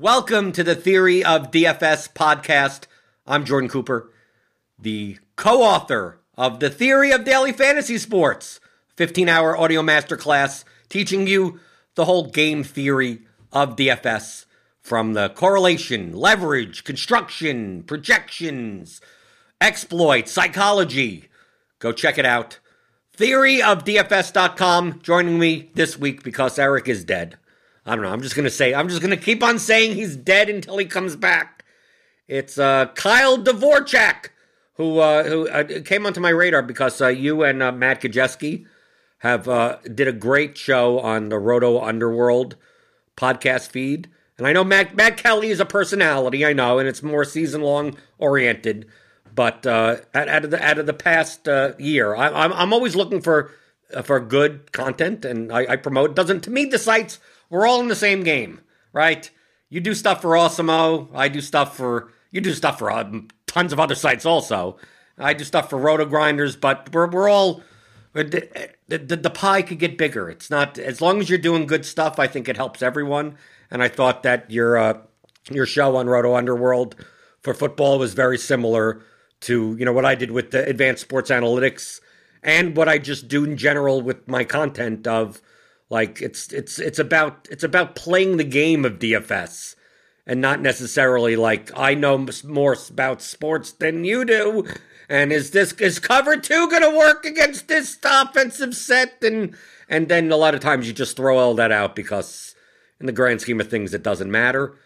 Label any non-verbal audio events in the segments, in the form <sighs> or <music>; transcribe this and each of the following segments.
Welcome to the Theory of DFS podcast. I'm Jordan Cooper, the co author of The Theory of Daily Fantasy Sports, 15 hour audio masterclass teaching you the whole game theory of DFS from the correlation, leverage, construction, projections, exploit, psychology. Go check it out. Theoryofdfs.com. Joining me this week because Eric is dead. I don't know. I'm just going to say, I'm just going to keep on saying he's dead until he comes back. It's uh, Kyle Dvorchak, who uh, who uh, came onto my radar because uh, you and uh, Matt Kajeski have uh, did a great show on the Roto Underworld podcast feed. And I know Matt, Matt Kelley is a personality, I know, and it's more season long oriented. But uh, out, of the out of the past year, I, I'm I'm always looking for for good content, and I, I promote. Doesn't to me the sites we're all in the same game, right? You do stuff for Awesemo. I do stuff for you do stuff for uh, tons of other sites also. I do stuff for Roto Grinders, but we're we're all the, the, the pie could get bigger. It's not as long as you're doing good stuff. I think it helps everyone. And I thought that your uh, your show on Roto Underworld for football was very similar to you know what I did with the advanced sports analytics and what I just do in general with my content of like it's it's it's about it's about playing the game of DFS and not necessarily like I know more about sports than you do. And is this is cover two going to work against this offensive set? And and then a lot of times you just throw all that out because in the grand scheme of things it doesn't matter.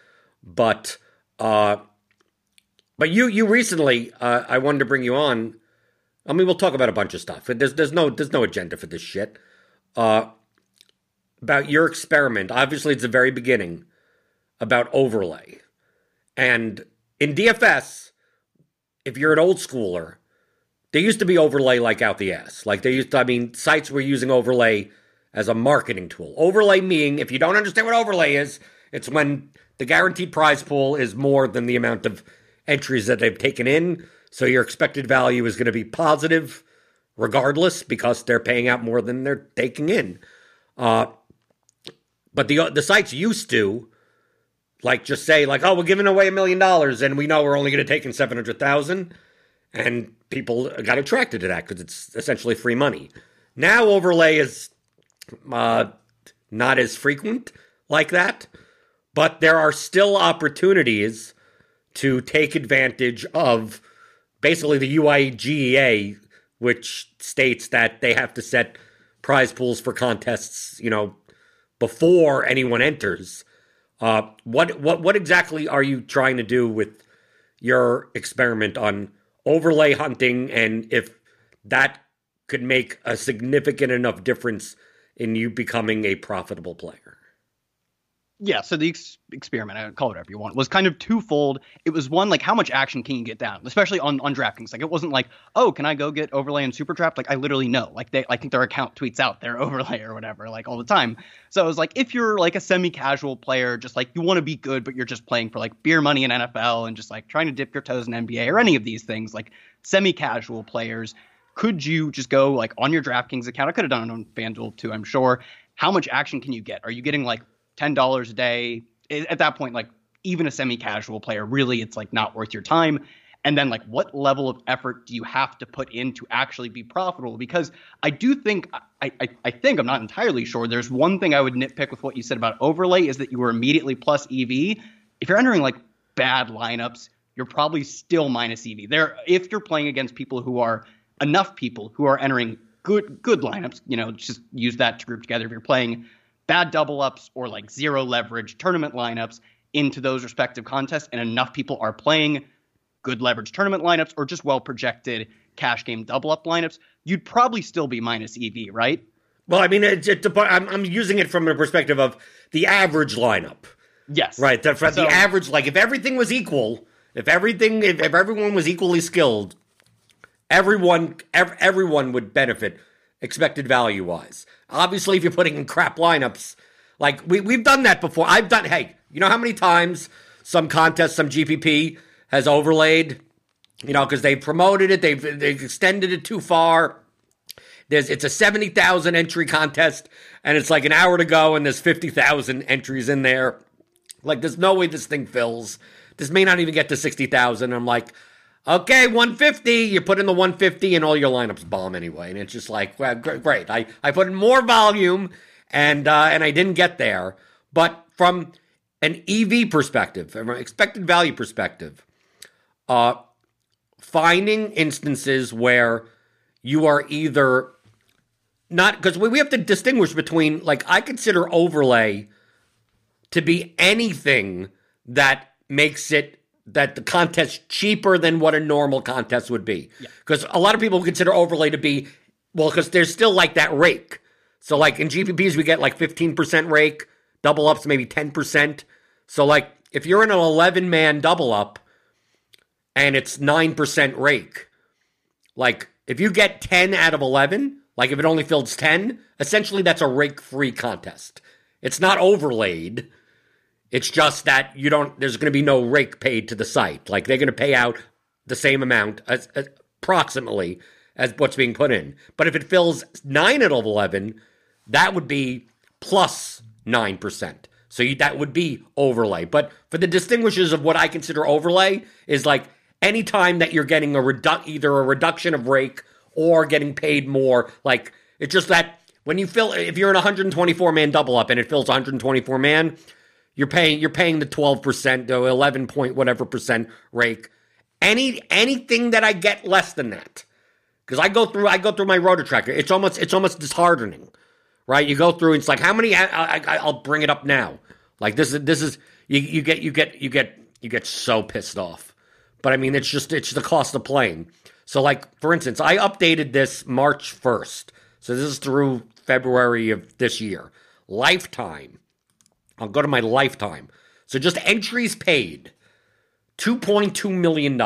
But uh, but you you recently uh, I wanted to bring you on. I mean, we'll talk about a bunch of stuff. There's there's no there's no agenda for this shit. Uh, about your experiment. Obviously, it's the very beginning about overlay. And in DFS, if you're an old schooler, there used to be overlay like out the ass. Like they used to, I mean, sites were using overlay as a marketing tool. Overlay meaning, if you don't understand what overlay is, it's when the guaranteed prize pool is more than the amount of entries that they've taken in. So your expected value is going to be positive regardless because they're paying out more than they're taking in. Uh, but the the sites used to like just say like, oh, we're giving away a million dollars and we know we're only going to take in seven hundred thousand, and people got attracted to that because it's essentially free money. Now overlay is uh, not as frequent like that, but there are still opportunities to take advantage of basically the UIGEA, which states that they have to set prize pools for contests, you know, before anyone enters. Uh, what what what exactly are you trying to do with your experiment on overlay hunting, and if that could make a significant enough difference in you becoming a profitable player? Yeah, so the ex- experiment, I call it whatever you want, was kind of twofold. It was one, like, how much action can you get down, especially on, on DraftKings? Like, it wasn't like, oh, can I go get overlay and super trap? Like, I literally know. Like, they, I think their account tweets out their <laughs> overlay or whatever, like, all the time. So it was like, if you're like a semi casual player, just like you want to be good, but you're just playing for like beer money in NFL and just like trying to dip your toes in NBA or any of these things, like semi casual players, could you just go like on your DraftKings account? I could have done it on FanDuel too, I'm sure. How much action can you get? Are you getting like ten dollars a day. At that point, like even a semi-casual player, really, it's like not worth your time. And then, like, what level of effort do you have to put in to actually be profitable? Because I do think, I, I, I think, I'm not entirely sure. There's one thing I would nitpick with what you said about overlay is that you were immediately plus EV. If you're entering like bad lineups, you're probably still minus EV. There, if you're playing against people who are enough people who are entering good good lineups, you know, just use that to group together. If you're playing bad double ups or like zero leverage tournament lineups into those respective contests, and enough people are playing good leverage tournament lineups or just well projected cash game double up lineups, you'd probably still be minus EV, right? Well, I mean, it's, it's, I'm, I'm using it from the perspective of the average lineup. Yes. Right. The, so, the average, like if everything was equal, if everything, if, if everyone was equally skilled, everyone, ev- everyone would benefit expected value wise. Obviously, if you're putting in crap lineups, like we, we've done that before. I've done, hey, you know how many times some contest, some GPP has overlaid, you know, because they've promoted it, they've, they've extended it too far. There's, it's a 70,000 entry contest, and it's like an hour to go, and there's 50,000 entries in there. Like, there's no way this thing fills. This may not even get to 60,000. I'm like, okay, 150. You put in the 150 and all your lineups bomb anyway. And it's just like, well, great. I, I put in more volume and, uh, and I didn't get there. But from an EV perspective, from an expected value perspective, uh, finding instances where you are either not because we have to distinguish between like I consider overlay to be anything that makes it that the contest cheaper than what a normal contest would be. Because yeah. a lot of people consider overlay to be well, because there's still like that rake. So like in GPPs we get like 15% rake, double ups maybe 10%. So like if you're in an 11 man double up and it's 9% rake, like if you get 10 out of 11, like if it only fills 10, essentially that's a rake free contest. It's not overlaid. It's just that you don't, there's going to be no rake paid to the site. Like they're going to pay out the same amount, as, as, approximately, as what's being put in. But if it fills 9 out of 11, that would be plus 9%. So you, that would be overlay. But for the distinguishers of what I consider overlay is like anytime that you're getting a redu- either a reduction of rake or getting paid more. Like it's just that when you fill, if you're in a 124 man double up and it fills 124 man, you're paying you're paying the 12 percent, or 11 point whatever percent rake. Any anything that I get less than that, because I go through I go through my rotor tracker. It's almost it's almost disheartening, right? You go through. and It's like how many? I, I, will bring it up now. Like this is this is you, you get you get you get you get so pissed off. But I mean, it's just it's the cost of playing. So, like, for instance, I updated this March 1st. So, this is through February of this year. Lifetime. I'll go to my lifetime. So, just entries paid $2.2 million.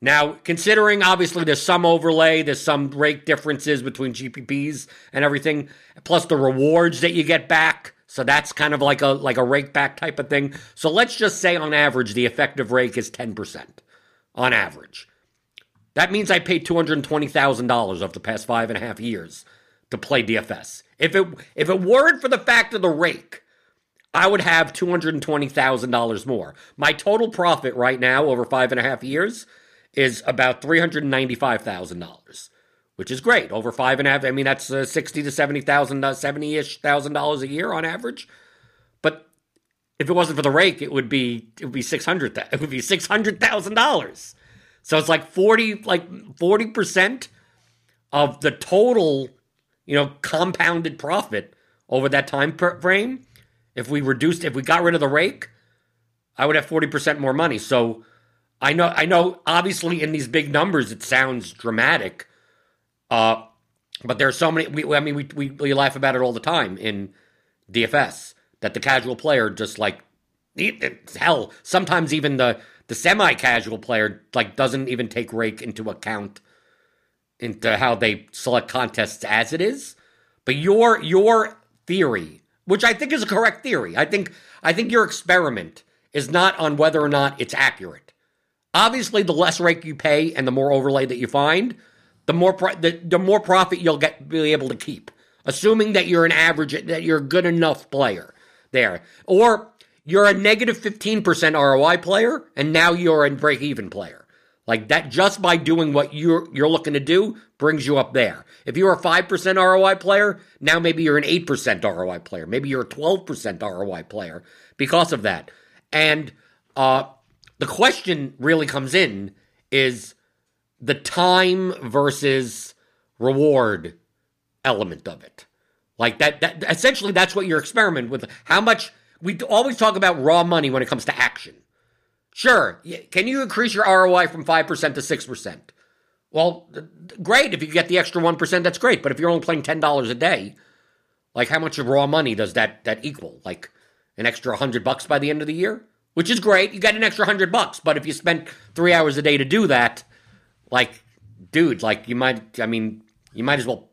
Now, considering obviously there's some overlay, there's some rake differences between GPPs and everything, plus the rewards that you get back. So that's kind of like a like a rake back type of thing. So let's just say on average the effective rake is 10% on average. That means I paid two hundred twenty thousand dollars over the past five and a half years to play DFS. If it if it weren't for the fact of the rake, I would have two hundred twenty thousand dollars more. My total profit right now over five and a half years is about three hundred ninety five thousand dollars, which is great. Over five and a half, I mean that's uh, sixty to seventy thousand, uh, seventy ish thousand dollars a year on average. But if it wasn't for the rake, it would be it would be six hundred. <laughs> It would be six hundred thousand dollars. So it's like 40 like 40% of the total, you know, compounded profit over that time frame. If we reduced if we got rid of the rake, I would have 40% more money. So I know I know obviously in these big numbers it sounds dramatic. Uh but there are so many we, I mean we, we we laugh about it all the time in DFS that the casual player just like hell sometimes even the the semi-casual player like doesn't even take rake into account into how they select contests as it is. But your your theory, which I think is a correct theory, I think I think your experiment is not on whether or not it's accurate. Obviously, the less rake you pay and the more overlay that you find, the more pro- the, the more profit you'll get be able to keep, assuming that you're an average that you're a good enough player there, or you're a negative 15% ROI player, and now you're a break even player. Like that, just by doing what you're you're looking to do, brings you up there. If you're a five percent ROI player, now maybe you're an eight percent ROI player. Maybe you're a twelve percent ROI player because of that. And uh, the question really comes in is the time versus reward element of it. Like that, that essentially that's what your experiment with. How much we always talk about raw money when it comes to action. Sure, can you increase your ROI from 5% to 6%? Well, great. If you get the extra 1%, that's great. But if you're only playing $10 a day, like how much of raw money does that that equal? Like an extra 100 bucks by the end of the year? Which is great. You get an extra 100 bucks, but if you spent 3 hours a day to do that, like dude, like you might I mean, you might as well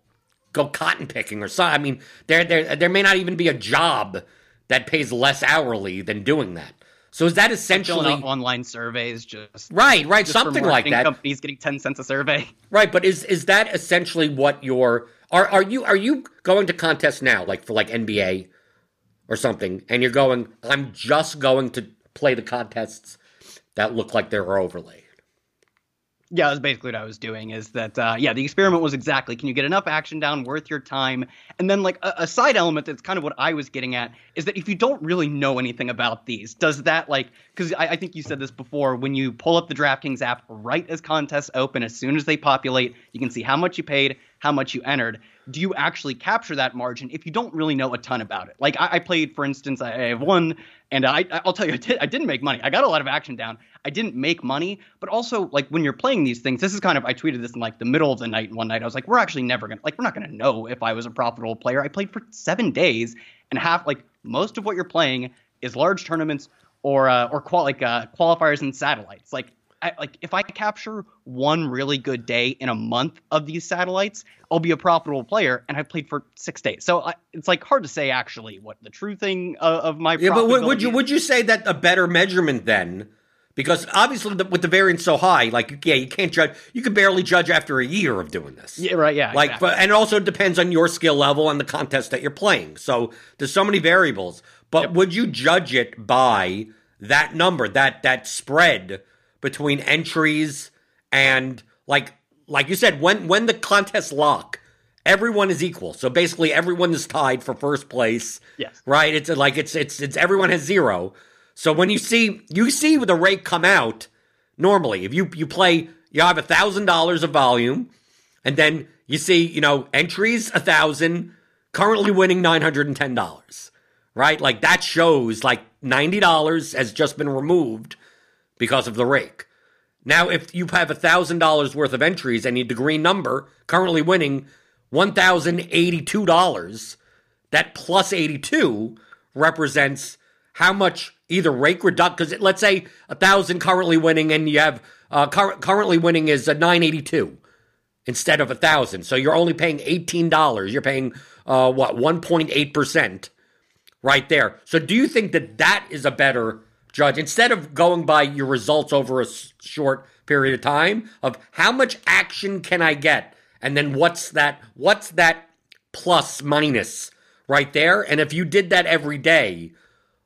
go cotton picking or something. I mean, there there there may not even be a job that pays less hourly than doing that. So is that essentially online surveys? Just right, right, just something like that. Companies getting ten cents a survey. Right, but is is that essentially what your are are you are you going to contests now, like for like NBA, or something, and you're going, I'm just going to play the contests that look like they're overlaid. Yeah, that's basically what I was doing. Is that uh, yeah? The experiment was exactly can you get enough action down worth your time, and then like a, a, side element that's kind of what I was getting at is that if you don't really know anything about these, does that like because I, I, think you said this before when you pull up the DraftKings app right as contests open, as soon as they populate, you can see how much you paid, how much you entered do you actually capture that margin if you don't really know a ton about it? Like I, I played, for instance, I, have one, and I, I'll tell you, I, did, I didn't make money. I got a lot of action down. I didn't make money, but also like when you're playing these things, this is kind of I tweeted this in like the middle of the night one night. I was like, we're actually never gonna like we're not gonna know if I was a profitable player. I played for seven days, and half like most of what you're playing is large tournaments or uh, or qual- like uh, qualifiers and satellites. Like I, like if I capture one really good day in a month of these satellites, I'll be a profitable player, and I've played for six days. So I, it's like hard to say actually what the true thing of, of my yeah. But would, you would you say that a better measurement then? Because obviously, the, with the variance so high, like yeah, you can't judge. You can barely judge after a year of doing this. Yeah, right. Yeah, like, exactly. but and it also depends on your skill level and the contest that you're playing. So there's so many variables. But yep. would you judge it by that number, that that spread? Between entries and like like you said when when the contests lock everyone is equal. So basically everyone is tied for first place yes. right? It's like it's it's it's everyone has zero. So when you see you see the rate come out normally. If you you play you have a thousand dollars of volume and then you see you know entries a thousand currently winning nine hundred and ten dollars right? Like that shows like ninety dollars has just been removed because of the rake. Now, if you have $1,000 worth of entries and need the green number, currently winning $1,082, that plus 82 represents how much either rake reduction, because let's say a 1,000 currently winning and you have uh, cur- currently winning is a 982 instead of a 1,000. So you're only paying $18. You're paying, uh, what, 1.8% right there. So do you think that that is a better judge instead of going by your results over a short period of time of how much action can I get? And then what's that what's that plus minus right there? And if you did that every day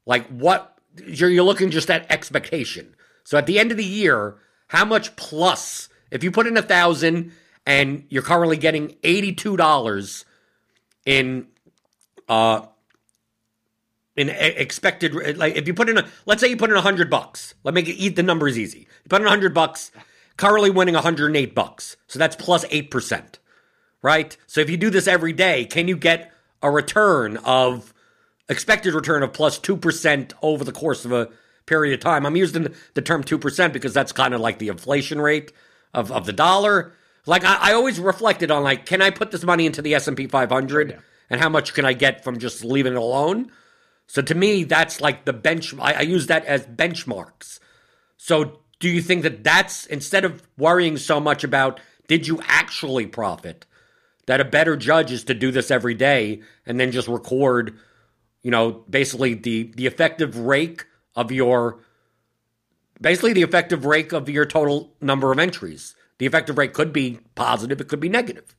like what you're, you're looking just at expectation. So at the end of the year how much plus if you put in a thousand and you're currently getting $82 in uh in expected uh, like if you put in a let's say you put in a hundred bucks let me eat the numbers easy. You put in a hundred bucks currently winning 108 bucks so that's plus 8% right? So if you do this every day can you get a return of expected return of plus 2% over the course of a period of time? I'm using the term 2% because that's kind of like the inflation rate of, of the dollar. Like I, I always reflected on like can i put this money into the s&p 500 yeah. and how much can i get from just leaving it alone so to me, that's like the bench. I, I use that as benchmarks. So do you think that that's instead of worrying so much about did you actually profit, that a better judge is to do this every day and then just record, you know, basically the the effective rake of your basically the effective rake of your total number of entries. The effective rate could be positive, it could be negative.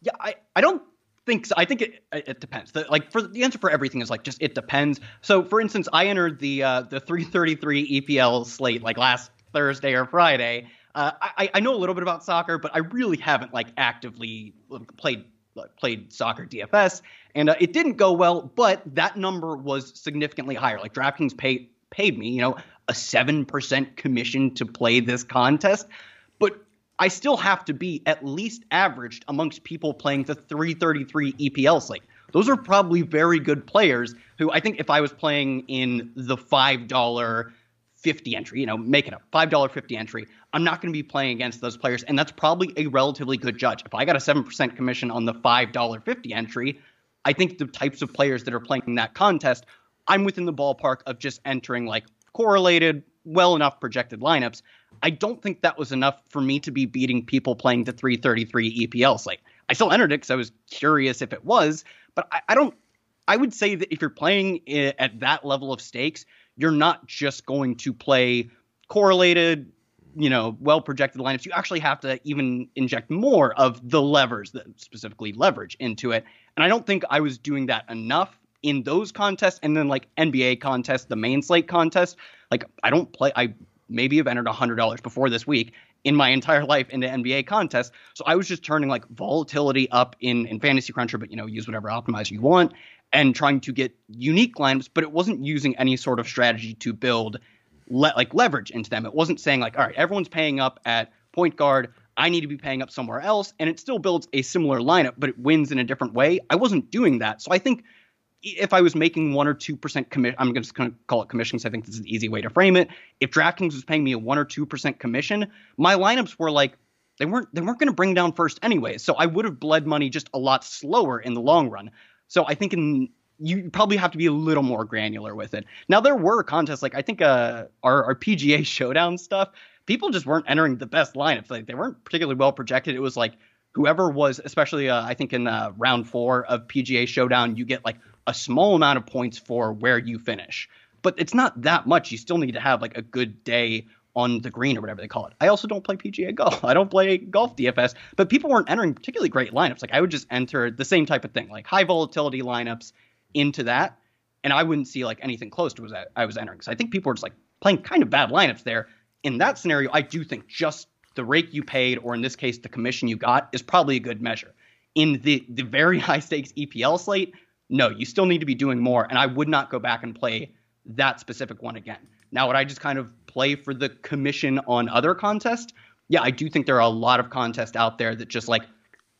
Yeah, I, I don't think so. I think it it depends. The, like for the answer for everything is like just it depends. So for instance, I entered the uh, the 333 EPL slate like last Thursday or Friday. Uh, I I know a little bit about soccer, but I really haven't like actively played played soccer DFS, and uh, it didn't go well. But that number was significantly higher. Like DraftKings paid paid me, you know, a seven percent commission to play this contest. I still have to be at least averaged amongst people playing the 333 EPL slate. Those are probably very good players who I think if I was playing in the $5 50 entry, you know, make it up, $5 50 entry, I'm not going to be playing against those players. And that's probably a relatively good judge. If I got a 7% commission on the $5 50 entry, I think the types of players that are playing that contest, I'm within the ballpark of just entering like correlated, well enough projected lineups. I don't think that was enough for me to be beating people playing the 333 EPL slate. I still entered it because I was curious if it was, but I, I, don't. I would say that if you're playing at that level of stakes, you're not just going to play correlated, you know, well projected lineups. You actually have to even inject more of the levers, that specifically leverage, into it. And I don't think I was doing that enough in those contests and then like NBA contests, the main slate contest. Like I don't play. I maybe have entered hundred dollars before this week in my entire life into NBA contests. So I was just turning like volatility up in in Fantasy Cruncher, but you know use whatever optimizer you want and trying to get unique lineups, but it wasn't using any sort of strategy to build le- like leverage into them. It wasn't saying like, all right, everyone's paying up at point guard. I need to be paying up somewhere else, and it still builds a similar lineup, but it wins in a different way. I wasn't doing that, so I think if I was making one or two percent commission, I'm just going to call it commission because I think this is an easy way to frame it. If DraftKings was paying me a one or two percent commission, my lineups were like they weren't they weren't going to bring down first anyway. So I would have bled money just a lot slower in the long run. So I think in you probably have to be a little more granular with it. Now there were contests like I think uh, our, our PGA <laughs> Showdown stuff. People just weren't entering the best lineups. Like they weren't particularly well projected. It was like whoever was, especially uh, I think in uh, round four of PGA Showdown, you get like a small amount of points for where you finish. But it's not that much. You still need to have like a good day on the green or whatever they call it. I also don't play PGA golf. <laughs> I don't play golf DFS, but people weren't entering particularly great lineups. Like I would just enter the same type of thing, like high volatility lineups into that, and I wouldn't see like anything close to what I was entering. So I think people were just like playing kind of bad lineups there. In that scenario, I do think just the rake you paid, or in this case, the commission you got, is probably a good measure. In the the very <laughs> high stakes EPL slate, no, you still need to be doing more, and I would not go back and play that specific one again. Now, would I just kind of play for the commission on other contests? Yeah, I do think there are a lot of contests out there that just like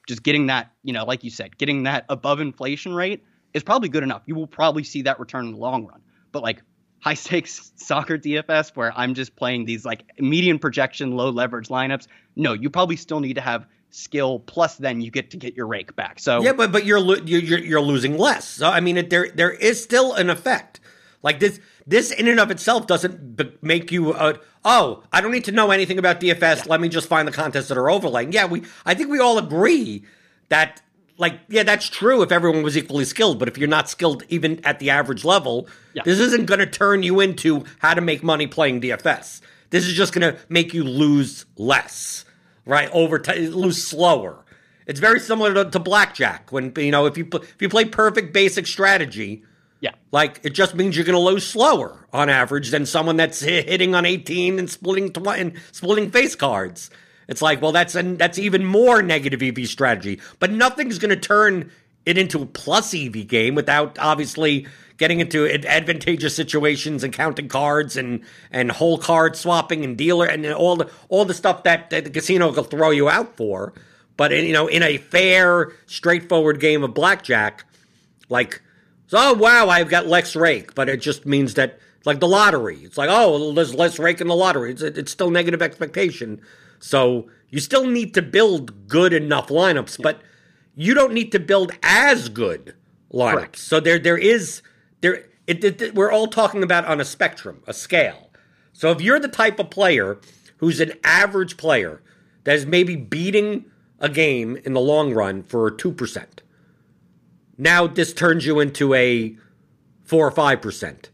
just getting that, you know, like you said, getting that above inflation rate is probably good enough. You will probably see that return in the long run. But like high stakes <laughs> soccer DFS where I'm just playing these like median projection, low leverage lineups, no, you probably still need to have skill plus then you get to get your rake back. So Yeah, but but you're you're you're losing less. So I mean it, there there is still an effect. Like this this in and of itself doesn't b- make you uh, oh, I don't need to know anything about DFS. Yeah. Let me just find the contests that are overlaying. Yeah, we I think we all agree that like yeah that's true if everyone was equally skilled but if you're not skilled even at the average level yeah. this isn't going to turn you into how to make money playing dfs this is just going to make you lose less right over time lose slower. It's very similar to, to, blackjack when you know if you if you play perfect basic strategy yeah. like it just means you're going to lose slower on average than someone that's hitting on 18 and splitting tw- and splitting face cards. It's like, well, that's an, that's even more negative EV strategy. But nothing's going to turn it into a plus EV game without obviously getting into advantageous situations and counting cards and and hole card swapping and dealer and all the all the stuff that, that the casino will throw you out for. But in, you know, in a fair, straightforward game of blackjack, like, oh wow, I've got Lex Rake, but it just means that like the lottery. It's like, oh, there's less rake in the lottery. It's, it's still negative expectation. So you still need to build good enough lineups, but you don't need to build as good lineups. Correct. So there there is there it, it, it, we're all talking about on a spectrum, a scale. So if you're the type of player who's an average player that is maybe beating a game in the long run for 2%. Now this turns you into a 4 or 5%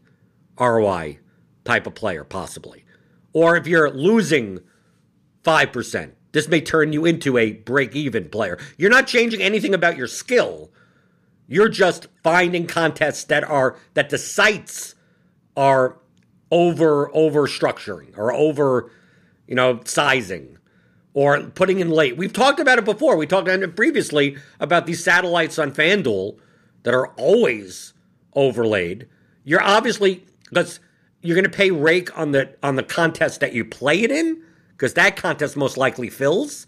ROI type of player possibly. Or if you're losing 5%. This may turn you into a break even player. You're not changing anything about your skill. You're just finding contests that are that the sites are over over structuring or over you know sizing or putting in late. We've talked about it before. We talked about it previously about these satellites on FanDuel that are always overlaid. You're obviously because you're going to pay rake on the on the contest that you play it in because that contest most likely fills.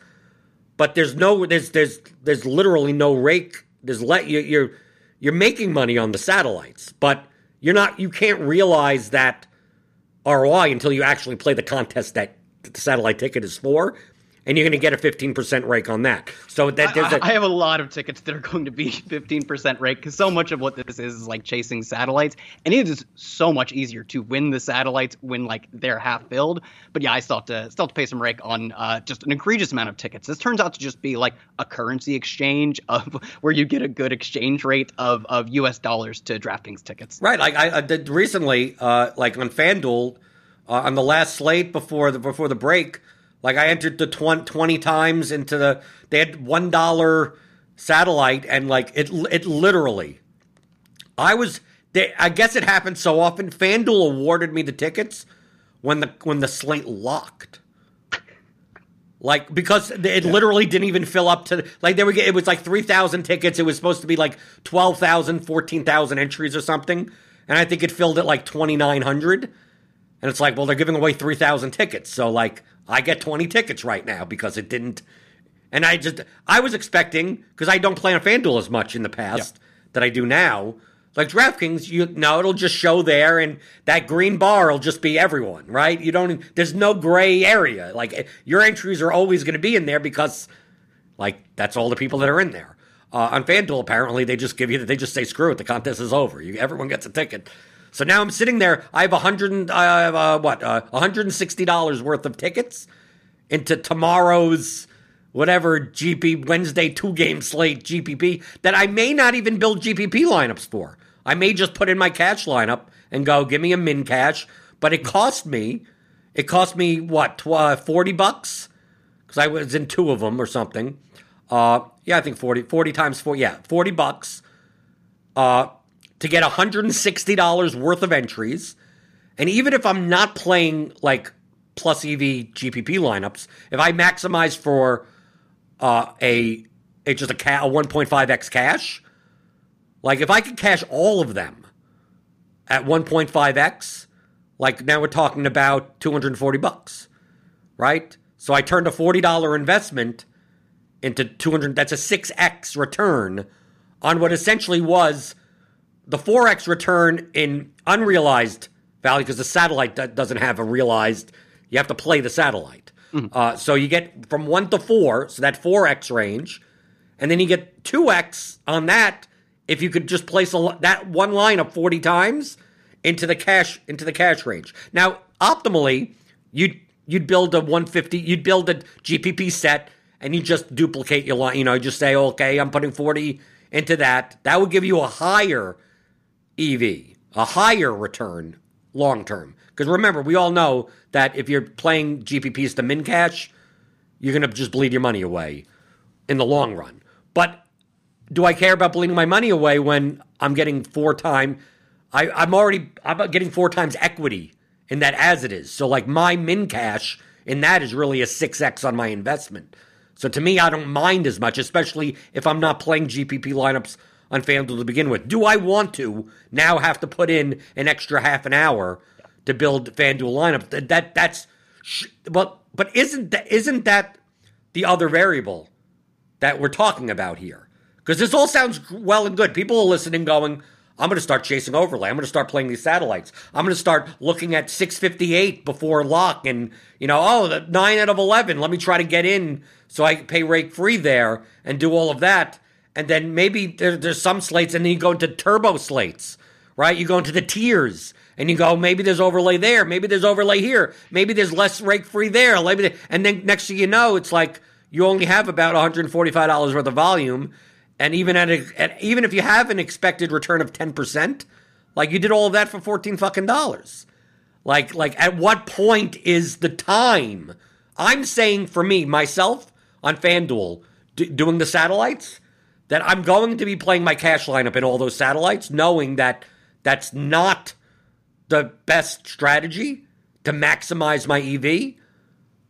But there's no there's there's there's literally no rake. There's let you you're you're making money on the satellites, but you're not you can't realize that ROI until you actually play the contest that the satellite ticket is for and you're going to get a 15% rake on that. So that there's a- I have a lot of tickets that are going to be <laughs> 15% rake because so much of what this is is like chasing satellites, and it is so much easier to win the satellites when like they're half filled. But yeah, I still have to still have to pay some rake on uh, just an egregious amount of tickets. This turns out to just be like a currency exchange <laughs> of where you get a good exchange rate of of U.S. dollars to DraftKings tickets. Right. Like I, I did recently, uh, like on FanDuel, uh, on the last slate before the before the break. Like I entered the 20, 20 times into the they had one dollar satellite and like it it literally I was. They, I guess it happened so often. FanDuel awarded me the tickets when the when the slate locked. Like because it literally didn't even fill up to like they were it was like 3000 tickets it was supposed to be like 12,000 14,000 entries or something and I think it filled at like 2900 and it's like well they're giving away 3000 tickets so like I get 20 tickets right now because it didn't and I just I was expecting because I don't play on FanDuel as much in the past that I do now like DraftKings, you know, it'll just show there, and that green bar will just be everyone, right? You don't. There's no gray area. Like your entries are always going to be in there because, like, that's all the people that are in there. Uh, on FanDuel, apparently, they just give you. They just say, "Screw it, the contest is over." You, everyone gets a ticket. So now I'm sitting there. I have a hundred. Have uh, what? Uh, 160 dollars worth of tickets into tomorrow's whatever GP Wednesday two game slate GPP that I may not even build GPP lineups for. I may just put in my cash lineup and go, give me a min cash. But it cost me, it cost me what, tw- uh, 40 bucks? Because I was in two of them or something. Uh, yeah, I think 40, 40 times four, yeah, 40 bucks uh, to get $160 worth of entries. And even if I'm not playing like plus EV GPP lineups, if I maximize for uh, a, just a, ca- a 1.5x cash, like if I could cash all of them at 1.5x, like now we're talking about 240 bucks, right? So I turned a $40 investment into 200 that's a 6x return on what essentially was the 4x return in unrealized value because the satellite doesn't have a realized you have to play the satellite. Mm-hmm. Uh, so you get from 1 to 4, so that 4x range, and then you get 2x on that if you could just place a, that one line up 40 times into the cash into the cash range. Now, optimally, you'd you'd build a 150, you'd build a GPP set and you just duplicate your line, you know, just say, "Okay, I'm putting 40 into that." That would give you a higher EV, a higher return long term. Because remember, we all know that if you're playing GPPs to min cash, you're going to just bleed your money away in the long run. But do I care about bleeding my money away when I'm getting four time? I, I'm already I'm getting four times equity in that as it is. So like my min cash in that is really a six x on my investment. So to me, I don't mind as much, especially if I'm not playing GPP lineups on FanDuel to begin with. Do I want to now have to put in an extra half an hour to build FanDuel lineups? That, that that's but but isn't that isn't that the other variable that we're talking about here? Because this all sounds well and good. People are listening, going, I'm going to start chasing overlay. I'm going to start playing these satellites. I'm going to start looking at 658 before lock and, you know, oh, 9 out of 11. Let me try to get in so I pay rake free there and do all of that. And then maybe there, there's some slates and then you go into turbo slates, right? You go into the tiers and you go, oh, maybe there's overlay there. Maybe there's overlay here. Maybe there's less rake free there. Maybe and then next thing you know, it's like you only have about $145 worth of volume and even at, a, at, even if you have an expected return of 10%, like you did all of that for 14 fucking dollars. Like like at what point is the time? I'm saying for me myself on FanDuel d- doing the satellites that I'm going to be playing my cash lineup in all those satellites knowing that that's not the best strategy to maximize my EV,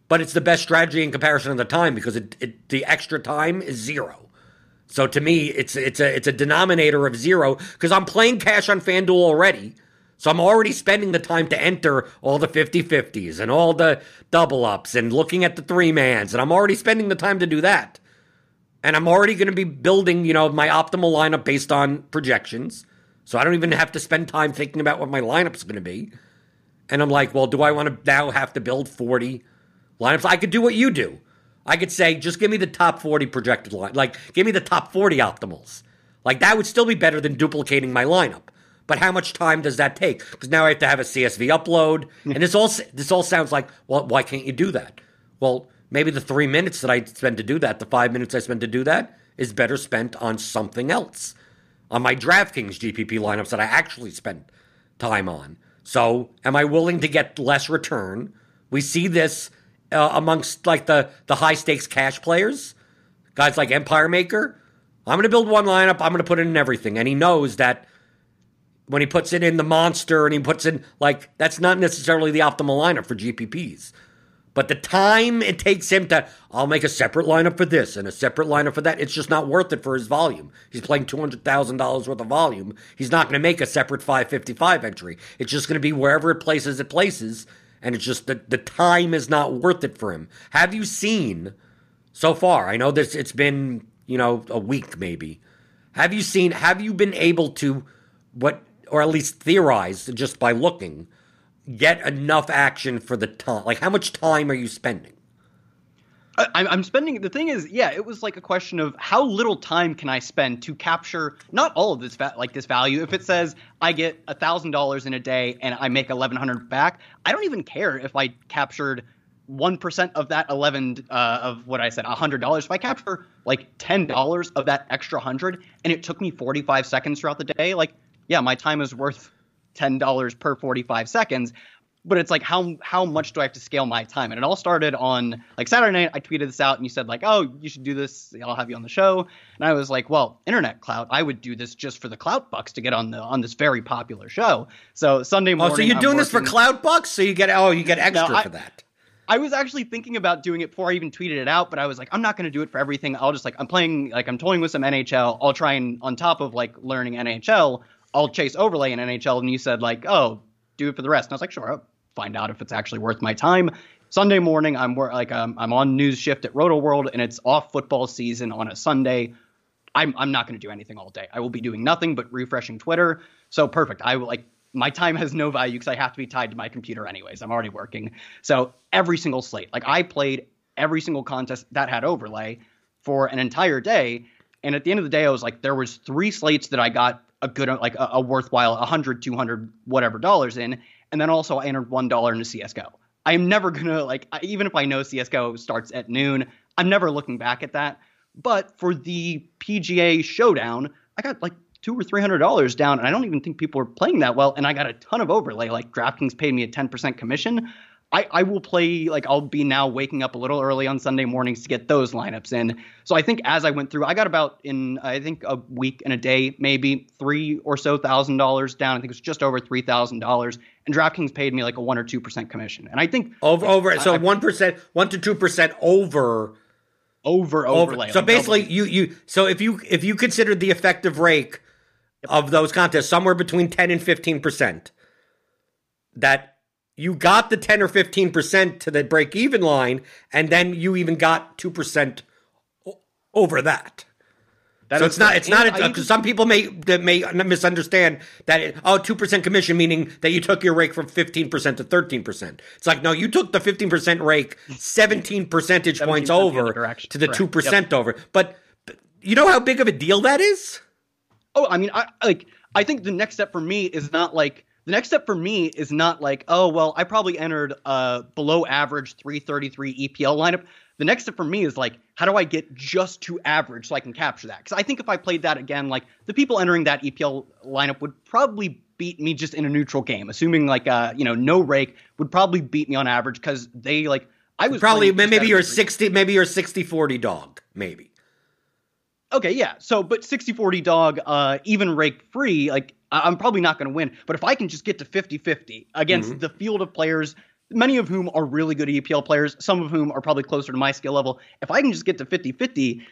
but it's the best strategy in comparison of the time because it, it, the extra time is zero. So to me, it's it's a it's a denominator of zero because I'm playing cash on FanDuel already. So I'm already spending the time to enter all the 50-50s and all the double ups and looking at the three mans, and I'm already spending the time to do that. And I'm already going to be building, you know, my optimal lineup based on projections. So I don't even have to spend time thinking about what my lineup's going to be. And I'm like, well, do I want to now have to build 40 lineups? I could do what you do. I could say, just give me the top 40 projected line. Like, give me the top 40 optimals. Like, that would still be better than duplicating my lineup. But how much time does that take? Because now I have to have a CSV upload. Hmm. and this all, this all sounds like, well, why can't you do that? Well, maybe the three minutes that I spend to do that, the five minutes I spend to do that, is better spent on something else. On my DraftKings GPP lineups that I actually spend time on. So, am I willing to get less return? We see this uh, amongst like the the high stakes cash players, guys like Empire Maker. I'm going to build one lineup. I'm going to put in everything, and he knows that when he puts it in the monster and he puts in like that's not necessarily the optimal lineup for GPPs. But the time it takes him to, I'll make a separate lineup for this and a separate lineup for that. It's just not worth it for his volume. He's playing two hundred thousand dollars worth of volume. He's not going to make a separate five fifty five entry. It's just going to be wherever it places, it places, and it's just the the time is not worth it for him. Have you seen so far? I know this. It's been you know a week maybe. Have you seen? Have you been able to what, or at least theorize just by looking? Get enough action for the time? Like, how much time are you spending? I, I'm spending. The thing is, yeah, it was like a question of how little time can I spend to capture not all of this va- like this value. If it says I get a thousand dollars in a day and I make eleven hundred back, I don't even care if I captured one percent of that eleven uh, of what I said, hundred dollars. If I capture like ten dollars of that extra hundred, and it took me forty five seconds throughout the day, like yeah, my time is worth ten dollars per forty five seconds but it's like how how much do I have to scale my time? And it all started on like Saturday night. I tweeted this out, and you said like, "Oh, you should do this. I'll have you on the show." And I was like, "Well, internet clout. I would do this just for the clout bucks to get on the on this very popular show." So Sunday morning. Oh, so you're doing this for clout bucks? So you get oh, you get extra no, I, for that. I was actually thinking about doing it before I even tweeted it out, but I was like, I'm not going to do it for everything. I'll just like I'm playing like I'm toying with some NHL. I'll try and on top of like learning NHL, I'll chase overlay in NHL. And you said like, oh, do it for the rest. And I was like, sure, find out if it's actually worth my time. Sunday morning, I'm like um, I'm on news shift at Roto World, and it's off football season on a Sunday. I'm I'm not going to do anything all day. I will be doing nothing but refreshing Twitter. So perfect. I will like my time has no value because I have to be tied to my computer anyways. I'm already working. So every single slate, like I played every single contest that had overlay for an entire day. And at the end of the day, I was like, there was three slates that I got a good, like a, a worthwhile 100, 200, whatever dollars in and then also I entered one dollar into CS:GO. I'm never <laughs> gonna like even if I know CS:GO starts at noon, I'm never looking back at that. But for the PGA Showdown, I got like two or three hundred dollars down, and I don't even think people are playing that well. And I got a ton of overlay. Like DraftKings paid me a ten percent commission. I, I will play like I'll be now waking up a little early on Sunday mornings to get those lineups in. So I think as I went through, I got about in I think a week and a day, maybe three or so thousand dollars down. I think it was just over three thousand dollars. And DraftKings paid me like a one or two percent commission. And I think over over so one percent, one to two percent over over overlay. Over. So basically, you you so if you if you consider the effective rake of those contests somewhere between ten and fifteen percent, that you got the 10 or 15% to the break even line, and then you even got 2% over that. That so it's not. It's not. Because some people may may misunderstand that. It, oh, two percent commission meaning that you took your rake from fifteen percent to thirteen percent. It's like no, you took the fifteen percent rake seventeen percentage 17 points over to the two percent yep. over. But, but you know how big of a deal that is. Oh, I mean, I like. I think the next step for me is not like the next step for me is not like, oh, well, I probably entered a below average 333 EPL lineup. The next step for me is like, how do I get just to average so I can capture that? Because I think if I played that again, like the people entering that EPL lineup would probably beat me just in a neutral game, assuming like, uh, you know, no rake would probably beat me on average because they like, I was probably maybe you're 60, maybe you're 60 40 dog, maybe. Okay, yeah. So, but 60 40 dog, uh, even rake free, like I'm probably not going to win. But if I can just get to 50 50 against mm-hmm. the field of players, many of whom are really good EPL players, some of whom are probably closer to my skill level, if I can just get to 50 50,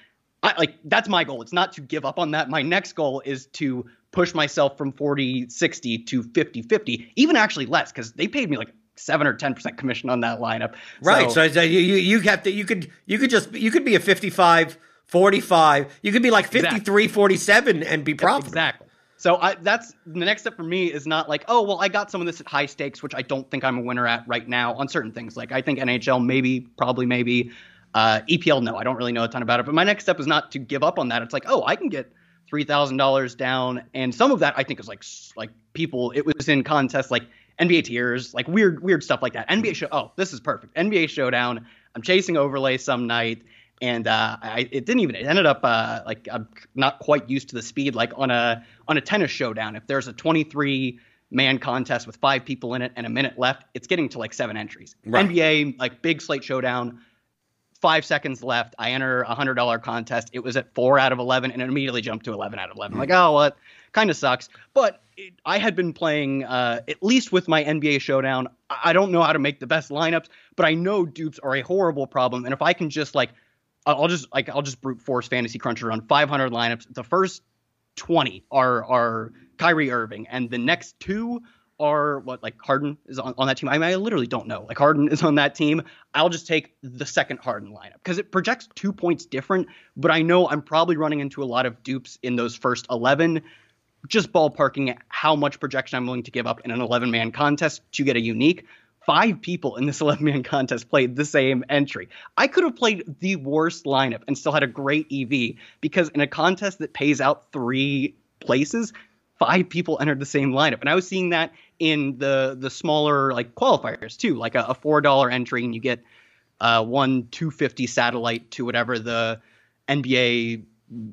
like that's my goal. It's not to give up on that. My next goal is to push myself from 40 60 to 50 50, even actually less, because they paid me like seven or ten percent commission on that lineup. Right. So, so you you have to you could you could just you could be a 55 45 you could be like 53 exactly. 47 and be profitable exactly so I, that's the next step for me is not like, oh, well, I got some of this at high stakes, which I don't think I'm a winner at right now on certain things. Like I think NHL, maybe, probably, maybe. Uh, EPL, no, I don't really know a ton about it. But my next step is not to give up on that. It's like, oh, I can get three thousand dollars down, and some of that I think is like like people. It was in contests like NBA tiers, like weird weird stuff like that. NBA show. Oh, this is perfect. NBA showdown. I'm chasing overlay some night and uh, I, it didn't even. It ended up uh, like I'm not quite used to the speed. Like on a on a tennis showdown, if there's a 23 man contest with five people in it and a minute left, it's getting to like seven entries. Right. NBA like big slate showdown, five seconds left. I enter a hundred dollar contest. It was at four out of eleven, and it immediately jumped to eleven out of 11 like, oh, what? Kind of sucks. But it, I had been playing uh, at least with my NBA Showdown. I don't know how to make the best lineups, but I know dupes are a horrible problem. And if I can just like, I'll just like I'll just brute force Fantasy Cruncher on 500 lineups. The first 20 are are Kyrie Irving, and the next two are what like Harden is on, on that team. I, mean, I literally don't know. Like Harden is on that team. I'll just take the second Harden lineup because it projects two points different. But I know I'm probably running into a lot of dupes in those first 11. Just ballparking how much projection I'm willing to give up in an 11 man contest to get a unique. Five people in this <laughs> 11 man contest played the same entry. I could have played the worst lineup and still had a great EV because in a contest that pays out three places, five people entered the same lineup. And I was seeing that in the the smaller like qualifiers too, like a, a four dollar entry, and you get uh, one two fifty satellite to whatever the NBA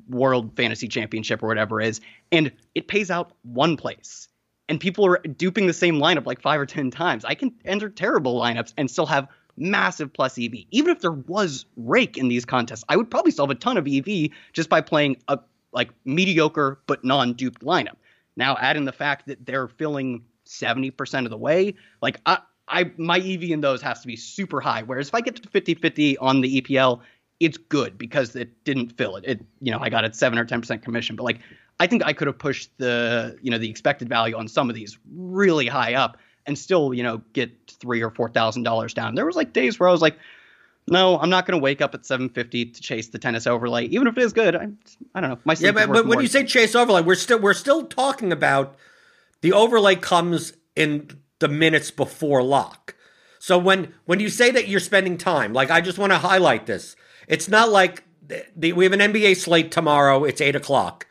World Fantasy Championship or whatever is, and it pays out one place. And people are duping the same lineup like five or ten times. I can enter terrible lineups and still have massive plus EV. Even if there was rake in these contests, I would probably have a ton of EV just by playing a like mediocre but non-duped lineup. Now add in the fact that they're filling 70% of the way, like I, I my EV in those has to be super high. Whereas if I get to 50-50 on the EPL, it's good because it didn't fill it. It you know, I got it 7 or 10% commission, but like I think I could have pushed the, you know, the expected value on some of these really high up and still, you know, get 3 or 4,000 dollars down. There was like days where I was like no, I'm not going to wake up at 7:50 to chase the tennis overlay, even if it is good. I, I don't know. My yeah, but, but when you say chase overlay, we're still we're still talking about the overlay comes in the minutes before lock. So when when you say that you're spending time, like I just want to highlight this, it's not like the, the, we have an NBA slate tomorrow. It's eight o'clock,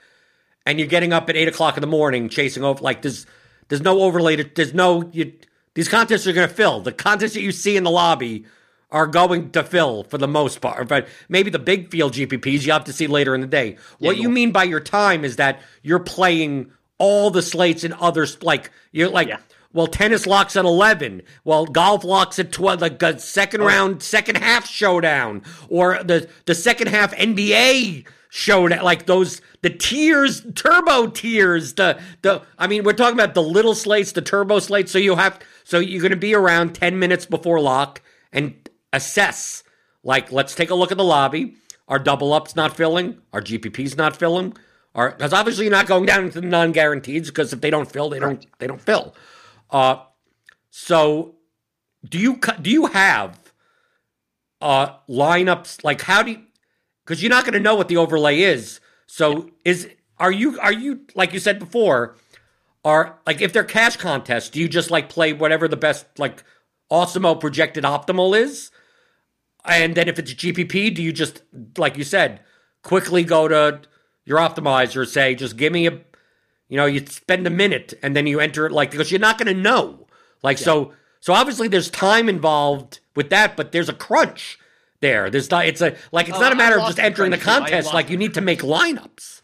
and you're getting up at eight o'clock in the morning chasing over. Like there's there's no overlay. there's no you, these contests are going to fill the contests that you see in the lobby are going to fill for the most part. But maybe the big field GPPs you have to see later in the day. Yeah, what you mean by your time is that you're playing all the slates and others like you're like yeah. Well tennis locks at 11 well golf locks at 12 the second oh. round second half showdown or the the second half nba showdown like those the tiers turbo tiers the the i mean we're talking about the little slates the turbo slates so you have so you're going to be around 10 minutes before lock and assess. Like, let's take a look at the lobby. Our double ups not filling? Our GPPs not filling? Are because obviously you're not going down into the non guarantees because if they don't fill, they don't they don't fill. Uh, so do you do you have uh lineups like how do you because you're not going to know what the overlay is. So is are you are you like you said before? Are like if they're cash contests, do you just like play whatever the best like Awesemo projected optimal is? And then if it's GPP, do you just, like you said, quickly go to your optimizer, say, just give me a, you know, you spend a minute and then you enter it like, because you're not going to know. Like, yeah. so, so obviously there's time involved with that, but there's a crunch there. There's not, it's a, like, it's oh, not a matter of just entering the contest. Like, you need to make lineups.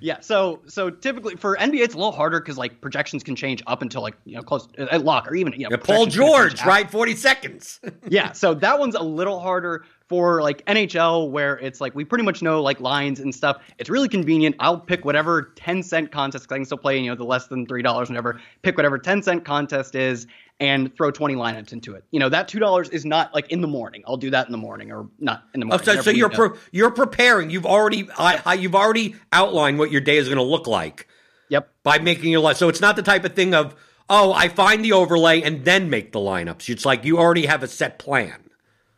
Yeah, so so typically for NBA it's a little harder because like projections can change up until like you know close uh, at lock or even you know yeah, Paul George right forty seconds. <laughs> yeah, so that one's a little harder for like NHL where it's like we pretty much know like lines and stuff. It's really convenient. I'll pick whatever ten cent contest because I can still play you know the less than three dollars whatever. Pick whatever ten cent contest is and throw 20 lineups into it. You know, that $2 is not like in the morning. I'll do that in the morning or not in the morning. Oh, so, so you're pre- you're preparing. You've already I, I, you've already outlined what your day is going to look like. Yep. By making your list. So it's not the type of thing of, "Oh, I find the overlay and then make the lineups." It's like you already have a set plan.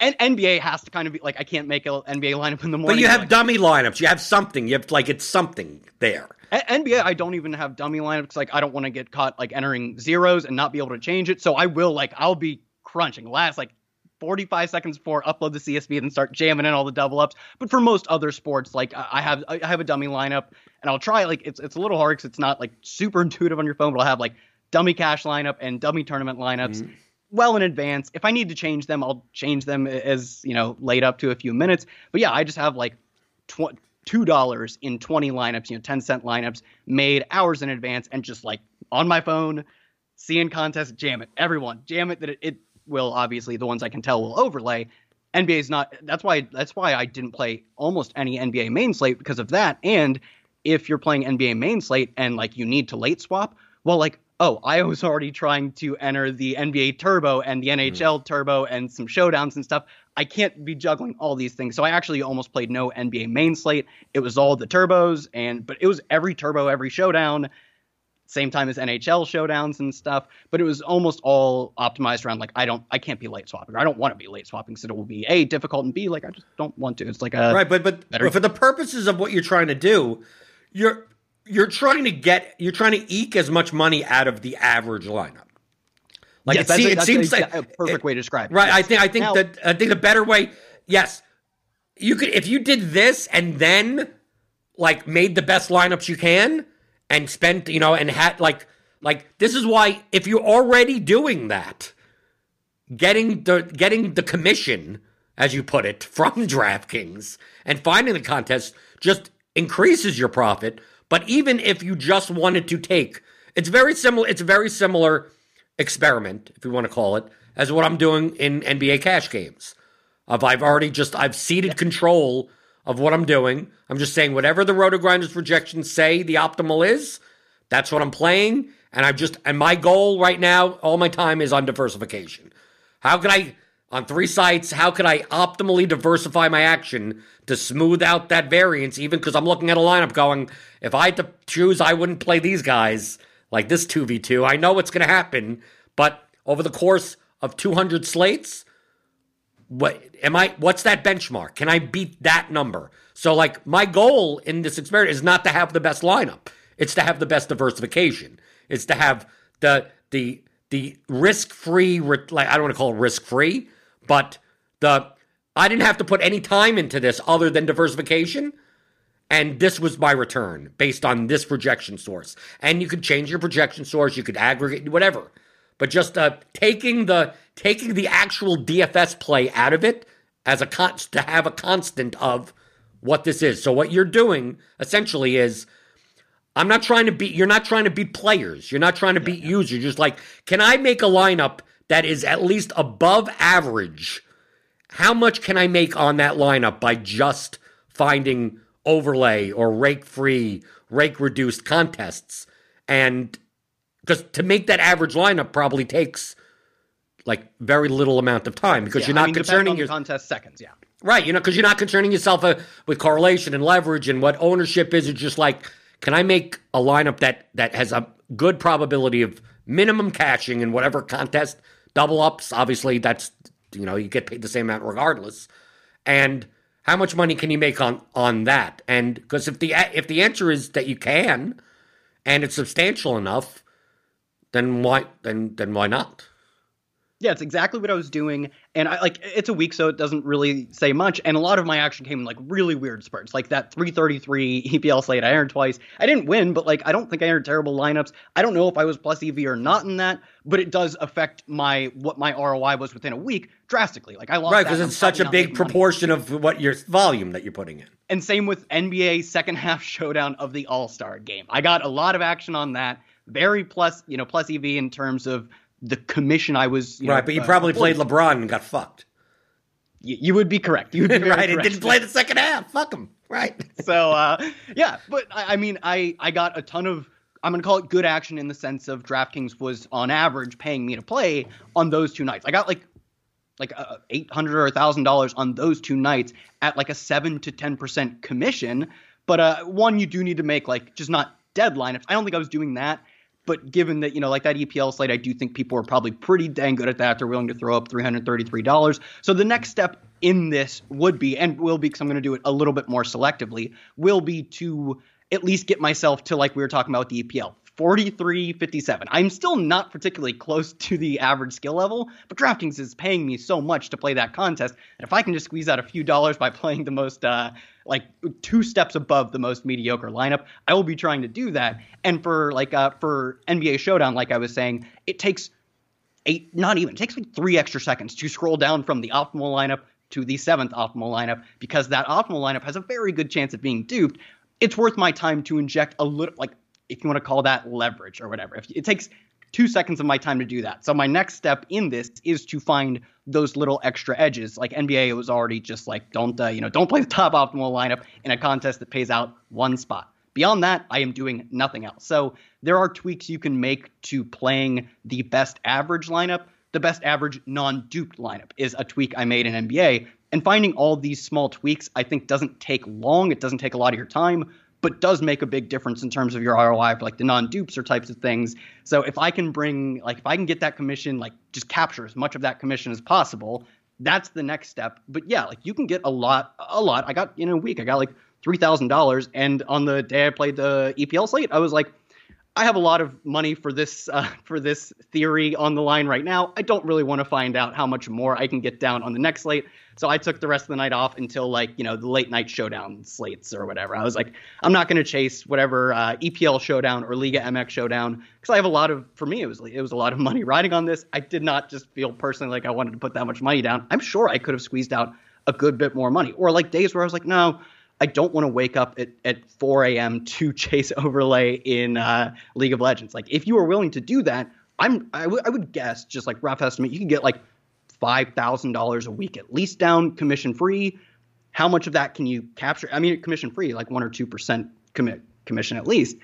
And NBA has to kind of be like I can't make an NBA lineup in the morning. But you have like, dummy lineups. You have something. You have like it's something there. NBA, I don't even have dummy lineups like I don't want to get caught like entering zeros and not be able to change it. So I will like I'll be crunching last like 45 seconds before upload the CSV and then start jamming in all the double ups. But for most other sports, like I have I have a dummy lineup and I'll try like it's it's a little hard because it's not like super intuitive on your phone, but I'll have like dummy cash lineup and dummy tournament lineups. Mm-hmm. Well in advance. If I need to change them, I'll change them as you know, laid up to a few minutes. But yeah, I just have like tw- $2 in 20 lineups, you know, 10 cent lineups made hours in advance and just like on my phone, seeing contest, jam it. Everyone, jam it that it, it will obviously, the ones I can tell will overlay. NBA is not. That's why. That's why I didn't play almost any NBA main slate because of that. And if you're playing NBA main slate and like you need to late swap, well, like oh, I was already trying to enter the NBA Turbo and the NHL mm. Turbo and some showdowns and stuff. I can't be juggling all these things. So I actually almost played no NBA main slate. It was all the turbos and but it was every turbo, every showdown, same time as NHL showdowns and stuff. But it was almost all optimized around like I don't I can't be late swapping. I don't want to be late swapping because it will be a difficult and b like I just don't want to. It's like a right, but but, but for the purposes of what you're trying to do, you're you're trying to get you're trying to eke as much money out of the average lineup. Like yes, it, see, it seems like a perfect it, way to describe it. Right. Yes. I think I think now, that I think the better way, yes, you could if you did this and then like made the best lineups you can and spent, you know, and had like like this is why if you're already doing that, getting the getting the commission, as you put it, <laughs> from DraftKings and finding the contest just increases your profit but even if you just wanted to take, it's very similar. It's a very similar experiment, if you want to call it, as what I'm doing in NBA cash games. Of I've already just I've ceded control of what I'm doing. I'm just saying whatever the RotoGrinders projections say the optimal is, that's what I'm playing. And I've just and my goal right now, all my time is on diversification. How can I on three sites, how could I optimally diversify my action to smooth out that variance? Even because I'm looking at a lineup going, if I had to choose, I wouldn't play these guys like this 2v2. I know what's going to happen, but over the course of 200 slates, what am I what's that benchmark? Can I beat that number? So like my goal in this experiment is not to have the best lineup. It's to have the best diversification. It's to have the the the risk-free like I don't want to call it risk-free, but the I didn't have to put any time into this other than diversification. And this was my return based on this projection source. And you could change your projection source, you could aggregate whatever. But just uh, taking the taking the actual DFS play out of it as a con- to have a constant of what this is. So what you're doing essentially is I'm not trying to beat you're not trying to beat players. You're not trying to beat yeah, yeah. users. You're just like, can I make a lineup that is at least above average, how much can I make on that lineup by just finding overlay or rake free, rake reduced contests? And because to make that average lineup probably takes like very little amount of time because yeah, you're not I mean, concerning your contest seconds, yeah. Right, you know, because you're not concerning yourself uh, with correlation and leverage and what ownership is. It's just like, can I make a lineup that that has a good probability of minimum cashing in whatever contest double ups, obviously, that's you know you get paid the same amount regardless. And how much money can you make on on that? And because if the if the answer is that you can, and it's substantial enough, then why then then why not? Yeah, it's exactly what I was doing, and I like it's a week, so it doesn't really say much. And a lot of my action came in like really weird spurts, like that 333 EPL slate. I entered twice. I didn't win, but like I don't think I entered terrible lineups. I don't know if I was plus EV or not in that, but it does affect my what my ROI was within a week drastically. Like I lost right because it's such a big proportion money. of what your volume that you're putting in. And same with NBA second <laughs> half showdown of the All Star game. I got a lot of action on that very plus you know plus EV in terms of the commission I was. right, know, but you uh, probably played LeBron and got fucked. You, you would be correct. You would be <laughs> right. It didn't play the second half. Fuck him. Right. <laughs> so uh, yeah, but I, I mean, I I got a ton of. I'm going to call it good action in the sense of DraftKings was on average paying me to play on those two nights. I got like like uh, eight hundred or thousand dollars on those two nights at like a seven to ten percent commission. But uh, one, you do need to make like just not deadline. I don't think I was doing that. But given that, you know, like that EPL slate, I do think people are probably pretty dang good at that. They're willing to throw up $333. So the next step in this would be, and will be, because I'm going to do it a little bit more selectively, will be to at least get myself to like we were talking about the EPL. 43 57. I'm still not particularly close to the average skill level, but DraftKings is paying me so much to play that contest. And if I can just squeeze out a few dollars by <laughs> playing the most, uh, like two steps above the most mediocre lineup, I will be trying to do that. And for like, uh, for NBA Showdown, like I was saying, it takes eight, not even, it takes like three extra seconds to scroll down from the optimal lineup to the seventh optimal lineup because that optimal lineup has a very good chance of being duped. It's worth my time to inject a little, like if you want to call that leverage or whatever. If it takes two seconds of my time to do that. So my next step in this is to find those little extra edges. Like NBA, it was already just like don't uh, you know don't play the top optimal lineup in a contest that pays out one spot. Beyond that, I am doing nothing else. So there are tweaks you can make to playing the best average lineup. The best average non-duped lineup is a tweak I made in NBA. And finding all these small tweaks, I think, doesn't take long. It doesn't take a lot of your time but does make a big difference in terms of your ROI for like the non-dupes or types of things. So if I can bring like if I can get that commission, like just capture as much of that commission as possible, that's the next step. But yeah, like you can get a lot, a lot. I got in a week, I got like three thousand dollars, and on the day I played the EPL slate, I was like, I have a lot of money for this <laughs> uh, for this theory on the line right now. I don't really want to find out how much more I can get down on the next slate. So I took the rest of the night off until like you know the late night showdown slates or whatever. I was like, I'm not going to chase whatever uh, EPL showdown or Liga MX showdown because I have a lot of for me it was it was a lot of <laughs> money riding on this. I did not just feel personally like I wanted to put that much money down. I'm sure I could have squeezed out a good bit more money or like days where I was like, no. I don't want to wake up at, at 4 a.m. to <laughs> chase overlay in uh, League of Legends. Like, if you are willing to do that, I'm I, w- I would guess just like rough estimate, you can get like five thousand dollars a week at least down commission free. How much of that can you capture? I mean, commission free, like one or two percent commit commission at least.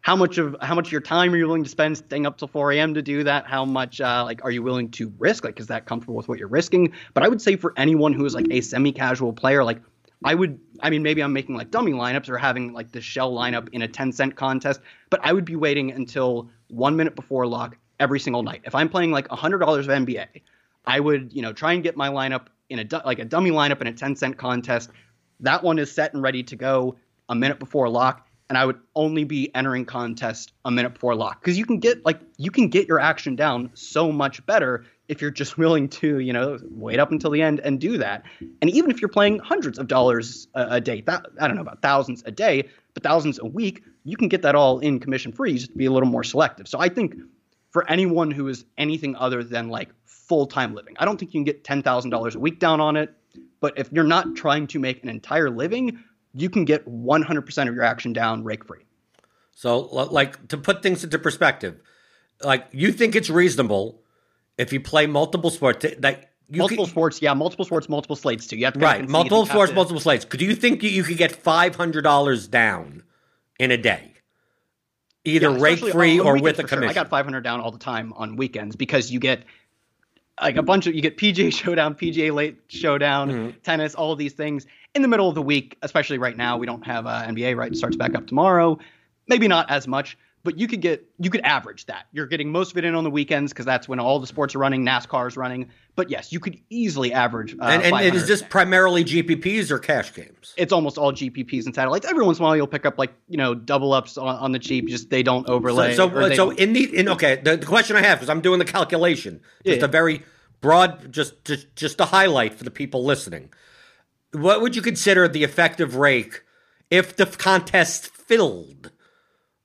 How much of how much of your time are you willing to spend staying up till 4 a.m. to do that? How much uh, like are you willing to risk? Like, is that comfortable with what you're risking? But I would say for anyone who is like a semi-casual player, like I would, I mean, maybe I'm making like dummy lineups or having like the shell lineup in a 10 cent contest, but I would be waiting until one minute before lock every single night. If I'm playing like $100 of NBA, I would, you know, try and get my lineup in a like a dummy lineup in a 10 cent contest. That one is set and ready to go a minute before lock, and I would only be entering contest a minute before lock because you can get like you can get your action down so much better if you're just willing to, you know, wait up until the end and do that. And even if you're playing hundreds of dollars a, a day, that, I don't know about thousands a day, but thousands a week, you can get that all in commission free. You just be a little more selective. So I think for anyone who is anything other than like full time living. I don't think you can get $10,000 a week down on it, but if you're not trying to make an entire living, you can get 100% of your action down rake free. So, like, to put things into perspective, like, you think it's reasonable if you play multiple sports that multiple could, sports, yeah, multiple sports, multiple slates too. You have to right, multiple sports, multiple slates. Could you think you, you could get five hundred dollars down in a day, either yeah, rake free or with a commission? Sure. I got five hundred down all the time on weekends because you get like a bunch of you get PGA <laughs> Showdown, PGA Late Showdown, mm-hmm. tennis, all of these things in the middle of the week. Especially right now, we don't have uh, NBA. Right, it starts back up tomorrow. Maybe not as much, but you could get you could average that. You're getting most of it in on the weekends because that's when all the sports are running. NASCAR is running. But yes, you could easily average. Uh, and, and is this primarily GPPs or cash games? It's almost all GPPs and satellites. Every once in a while, you'll pick up like you know double ups on, on the cheap. Just they don't overlay. So so, so in the in okay, the, the question I have because I'm doing the calculation. Just yeah. a very broad, just just just a highlight for the people listening. What would you consider the effective rake if the contest filled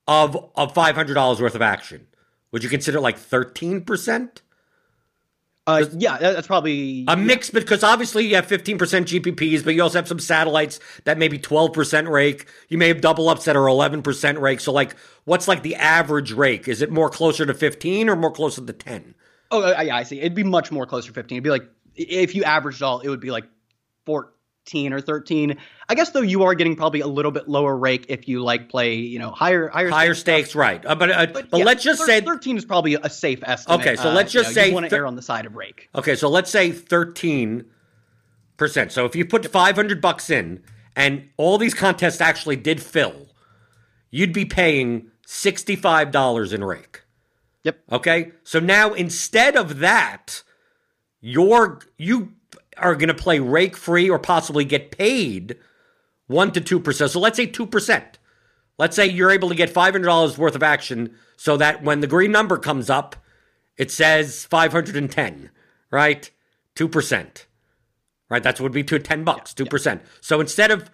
of of five hundred dollars worth of action? Would you consider like thirteen percent? Uh, yeah, that's probably a mix because obviously you have 15% GPPs, but you also have some satellites that maybe 12% rake. You may have double ups that are 11% rake. So, like, what's like the average rake? Is it more closer to 15 or more closer to 10? Oh, uh, yeah, I see. It'd be much more closer to 15. It'd be like, if you averaged all, it would be like 14 or 13. I guess though you are getting probably a little bit lower rake if you like play, you know, higher higher higher stakes, stakes right? Uh, but uh, but, but yeah, let's just say 13 is probably a safe estimate. Okay, so let's uh, just you know, say you want to err on the side of rake. Okay, so let's say 13 percent. So if you put 500 bucks in and all these contests actually did fill, you'd be paying $65 in rake. Yep. Okay. So now instead of that, you're you are going to play rake free or possibly get paid one to two percent. So let's say two percent. Let's say you're able to get five hundred dollars worth of action, so that when the green number comes up, it says five hundred and ten. Right, two percent. Right, that's would be to ten bucks, 2%. Yeah. So instead of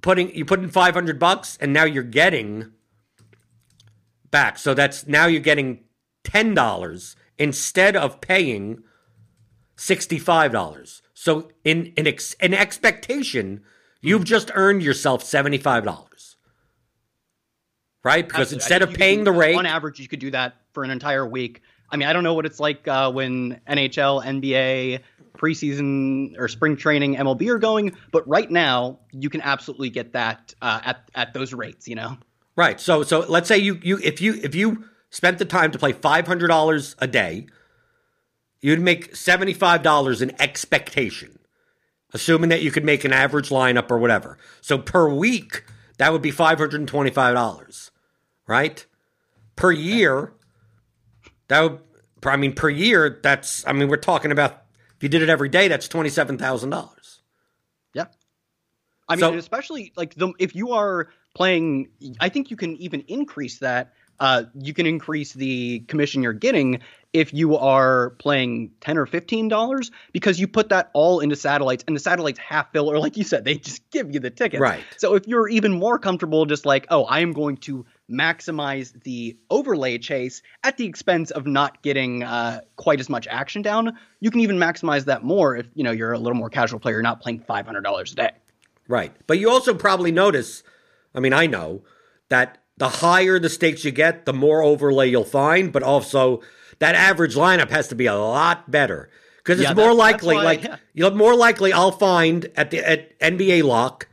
putting you put in five hundred bucks, and now you're getting back. So that's now you're getting $10 instead of paying $65. So in in ex, an expectation, you've just earned yourself $75. right? Because Absolutely. instead of paying the rate, on average, you could do that for an entire week. I mean, I don't know what it's like uh, when NHL, NBA, preseason or spring training, MLB are going, but right now you can absolutely get that uh, at at those rates. You know, right? So so let's say you you if you if you spent the time to play five hundred dollars a day, you'd make seventy five dollars in expectation, assuming that you could make an average lineup or whatever. So per week, that would be five hundred and twenty five dollars, right? Per year that would, I mean, per year, that's, I mean, we're talking about, if you did it every day, that's $27,000. Yeah. I mean, so, especially like the, if you are playing, I think you can even increase that. Uh, you can increase the commission you're getting if you are playing 10 or 15 dollars because you put that all into satellites and the satellites half fill or like you said they just give you the ticket right so if you're even more comfortable just like oh i am going to maximize the overlay chase at the expense of not getting uh, quite as much action down. You can even maximize that more if you know you're a little more casual player, you're not playing five hundred dollars a day. Right, but you also probably notice. I mean, I know that the higher the stakes you get, the more overlay you'll find, but also that average lineup has to be a lot better because it's yeah, more likely. Why, like yeah. you know more likely I'll find at the at NBA lock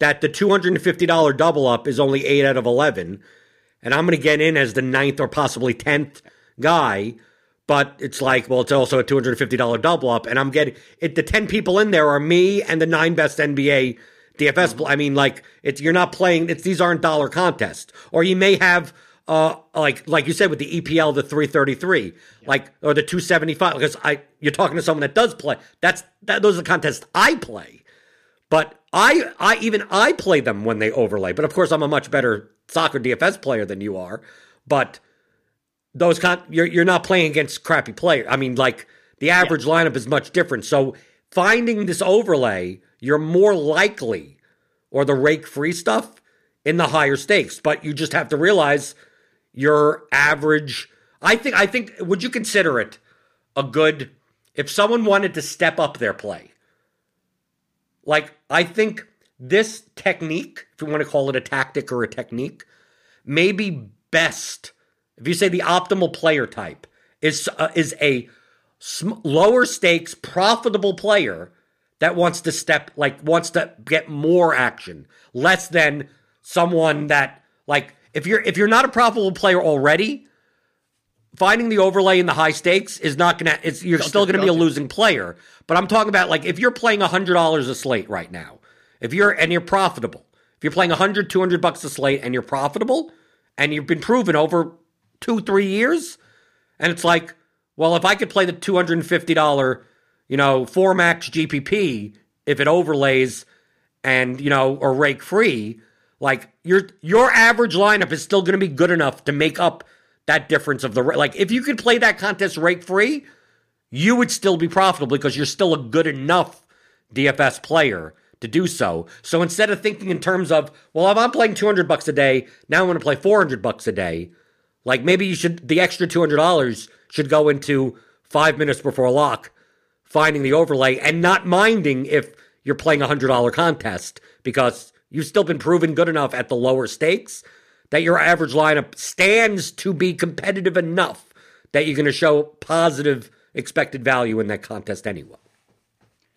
that the $250 double up is only 8 out of 11 and I'm going to get in as the ninth or possibly 10th guy but it's like well it's also a $250 double up and I'm getting it the 10 people in there are me and the nine best NBA DFS mm-hmm. I mean like it's you're not playing it's these aren't dollar contests or you may have uh like like you said with the EPL the 333 yeah. like or the 275 because I you're talking to someone that does play that's that those are the contests I play but I, I even I play them when they overlay, but of course I'm a much better soccer DFS player than you are. But those con- you're you're not playing against crappy players. I mean, like the average yeah. lineup is much different. So finding this overlay, you're more likely, or the rake free stuff in the higher stakes. But you just have to realize your average. I think I think would you consider it a good if someone wanted to step up their play? Like, I think this technique, if you want to call it a tactic or a technique, may be best. If you say the optimal player type is uh, is a sm- lower stakes, profitable player that wants to step like wants to get more action, less than someone that like if you're if you're not a profitable player already, finding the overlay in the high stakes is not gonna it's you're don't still gonna be a losing player. But I'm talking about like if you're playing hundred dollars a slate right now, if you're and you're profitable, if you're playing 100, 200 bucks a slate and you're profitable and you've been proven over two, three years, and it's like, well, if I could play the $250 you know, four max GPP if it overlays and you know or rake free, like your your average lineup is still going to be good enough to make up that difference of the like if you could play that contest rake free, you would still be profitable because you're still a good enough DFS player to do so. So instead of thinking in terms of, well, if I'm playing 200 bucks a day, now I'm going to play 400 bucks a day. Like maybe you should the extra $200 should go into 5 minutes before lock finding the overlay and not minding if you're playing a $100 contest because you've still been proven good enough at the lower stakes that your average lineup stands to be competitive enough that you're going to show positive expected value in that contest anyway.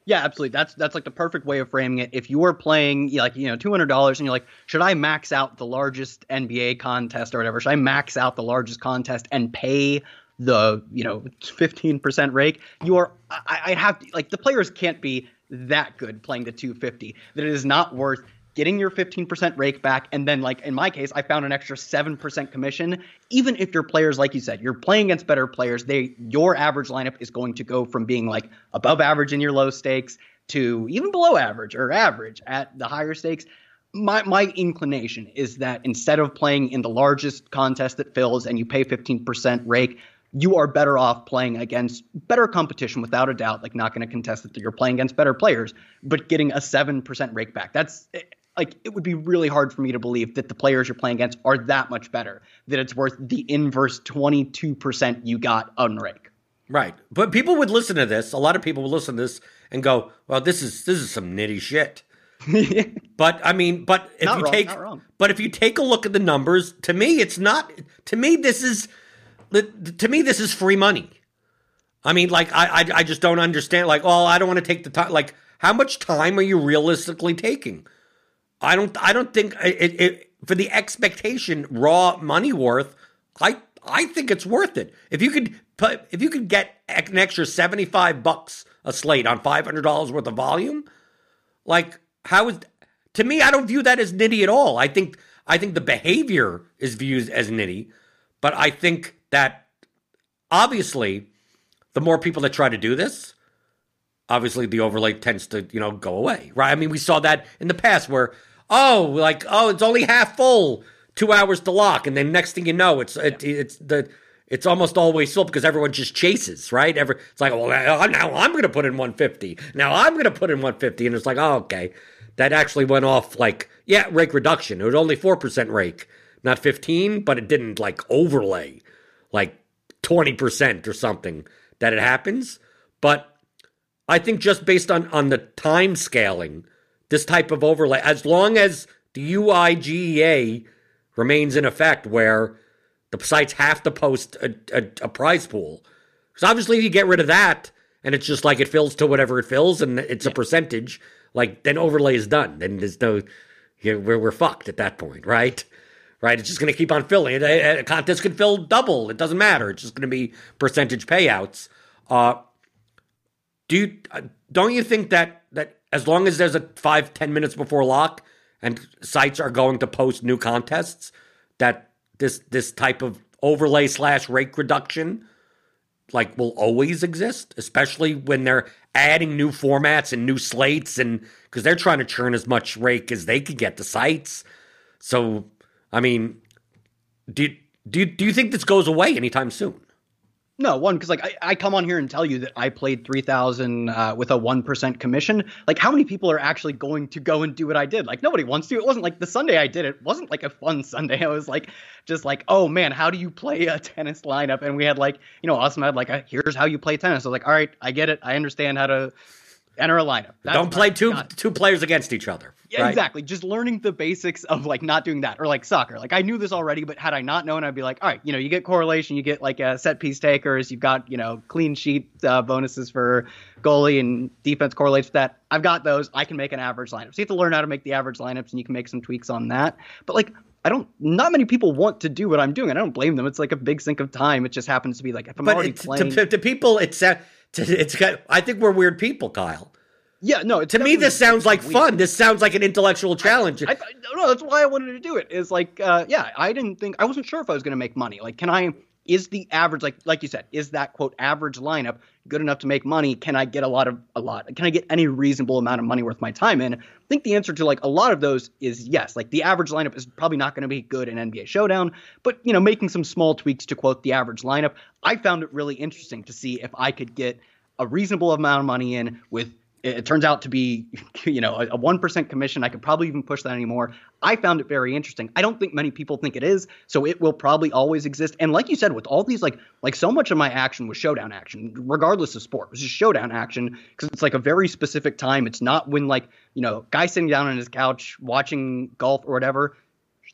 Yeah, absolutely. That's that's like the perfect way of framing it. If you are playing like you know two hundred dollars and you're like, should I max out the largest NBA contest or whatever? Should I max out the largest contest and pay the you know fifteen percent rake? You are I, I have to, like the players can't be that good playing the two fifty that it is not worth getting your 15% rake back, and then, like in my case, I found an extra 7% commission. Even if your players, like you said, you're playing against better players, they your average lineup is going to go from being like above average in your low stakes to even below average or average at the higher stakes. My, my inclination is that instead of playing in the largest contest that fills and you pay 15% rake, you are better off playing against better competition without a doubt. Like, not going to contest that you're playing against better players, but getting a 7% rake back. That's eh, like it would be really hard for me to believe that the players you're playing against are that much better that it's worth the inverse 22% you got on rake right but people would listen to this a lot of people would listen to this and go well this is this is some nitty shit <laughs> but I mean, but if Not you wrong, take, but if you take a look at the numbers, to me, it's not. To me, this is, to me, this is free money. I mean, like, I, I, I just don't understand. Like, oh, I don't want to take the time. Like, how much time are you realistically taking? I don't, I don't think it, it for the expectation raw money worth. I, I think it's worth it. If you could put, if you could get an extra seventy five bucks a slate on five hundred dollars worth of volume, like how is to me? I don't view that as nitty at all. I think, I think the behavior is viewed as nitty, but I think that obviously the more people that try to do this, obviously the overlay tends to, you know, go away, right? I mean, we saw that in the past where, oh, like, oh, it's only half full, two hours to lock, and then next thing you know, it's it, it's the it's almost always full because everyone just chases, right? Every it's like, oh, well, oh, now I'm going to put in 150. Now I'm going to put in 150, and it's like, oh, okay, that actually went off like, yeah, rake reduction. It was only four percent rake, not 15, but it didn't like overlay like 20 percent or something that it happens. But I think just based on on the time scaling, this type of overlay, as long as the UIGEA remains in effect, where the sites have to post a, a, a prize pool, because obviously if you get rid of that and it's just like it fills to whatever it fills and it's a percentage, like then overlay is done. Then there's no, you know, we're we're fucked at that point, right? Right, it's just going to keep on filling. A, a contest could fill double. It doesn't matter. It's just going to be percentage payouts. Uh, do you, uh, don't you think that that as long as there's a five ten minutes before lock and sites are going to post new contests, that this this type of overlay slash rake reduction like will always exist, especially when they're adding new formats and new slates and because they're trying to churn as much rake as they can get to sites. So, I mean, do do do you think this goes away anytime soon? No, one because like I, I come on here and tell you that I played three thousand uh, with a one percent commission. Like, how many people are actually going to go and do what I did? Like, nobody wants to. It wasn't like the Sunday I did it wasn't like a fun <laughs> Sunday. I was like, just like, oh man, how do you play a tennis lineup? And we had like, you know, Awesemo had like, a, here's how you play tennis. I was like, all right, I get it. I understand how to enter a lineup. That's Don't play two two players against each other. Yeah, right? exactly. Just learning the basics of like not doing that or like soccer. Like I knew this already, but had I not known, I'd be like, all right, you know, you get correlation, you get like uh, set piece takers, you've got you know clean sheet uh, bonuses for goalie and defense correlates with that. I've got those. I can make an average lineup. So you have to learn how to make the average lineups, and you can make some tweaks on that. But like I don't. Not many people want to do what I'm doing. I don't blame them. It's like a big sink of time. It just happens to be like if I'm but already playing. To, to, people, it's uh, it's. I think we're weird people, Kyle. Yeah, no. To me, this sounds like weird. fun. This sounds like an intellectual challenge. I, I, no, that's why I wanted to do it. Is like, uh, yeah, I didn't think I wasn't sure if I was going to make money. Like, can I? Is the average like like you said? Is that quote average lineup good enough to make money? Can I get a lot of a lot? Can I get any reasonable amount of money worth my time in? I think the answer to like a lot of those is yes. Like the average lineup is probably not going to be good in NBA Showdown, but you know, making some small tweaks to quote the average lineup, I found it really interesting to see if I could get a reasonable amount of money in with it turns out to be, <laughs> you know, a one percent commission. I could probably even push that anymore. I found it very interesting. I don't think many people think it is, so it will probably always exist. And like you said, with all these, like, like so much of my action was showdown action, regardless of sport. It was just showdown action because it's like a very specific time. It's not when like you know, guy sitting down on his couch watching golf or whatever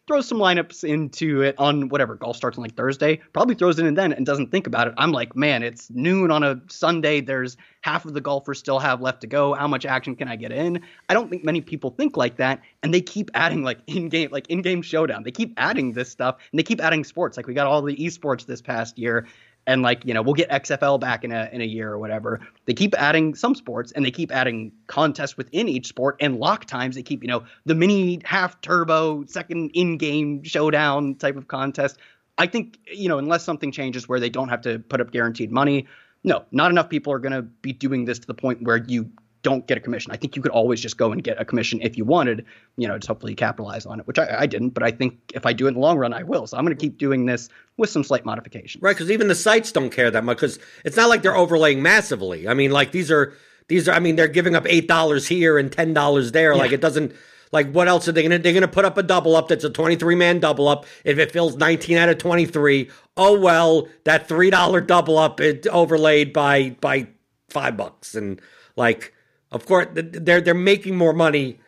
throws some lineups into it on whatever golf starts on like Thursday, probably throws it in then and doesn't think about it. I'm like, man, it's noon on a Sunday. There's half of the golfers still have left to go. How much action can I get in? I don't think many people think like that, and they keep adding like in game, like in game showdown. They keep adding this stuff, and they keep adding sports. Like we got all the esports this past year, and like you know we'll get XFL back in a in a year or whatever. They keep adding some sports and they keep adding contests within each sport and lock times. They keep you know the mini half turbo second in game showdown type of contest. I think you know unless something changes where they don't have to put up guaranteed money, no, not enough people are going to be doing this to the point where you don't get a commission. I think you could always just go and get a commission if you wanted, you know, just hopefully capitalize on it, which I, I didn't. But I think if I do it in the long run, I will. So I'm going to keep doing this with some slight modifications. Right, because even the sites don't care that much because it's not like they're overlaying massively. I mean, like these are these are. I mean, they're giving up eight dollars here and ten dollars there. Yeah. Like it doesn't. Like what else are they gonna? They're gonna put up a double up that's a twenty three man double up. If it fills nineteen out of 23, oh well, that three dollar double up it overlaid by by five bucks and like of course, they're they're making more money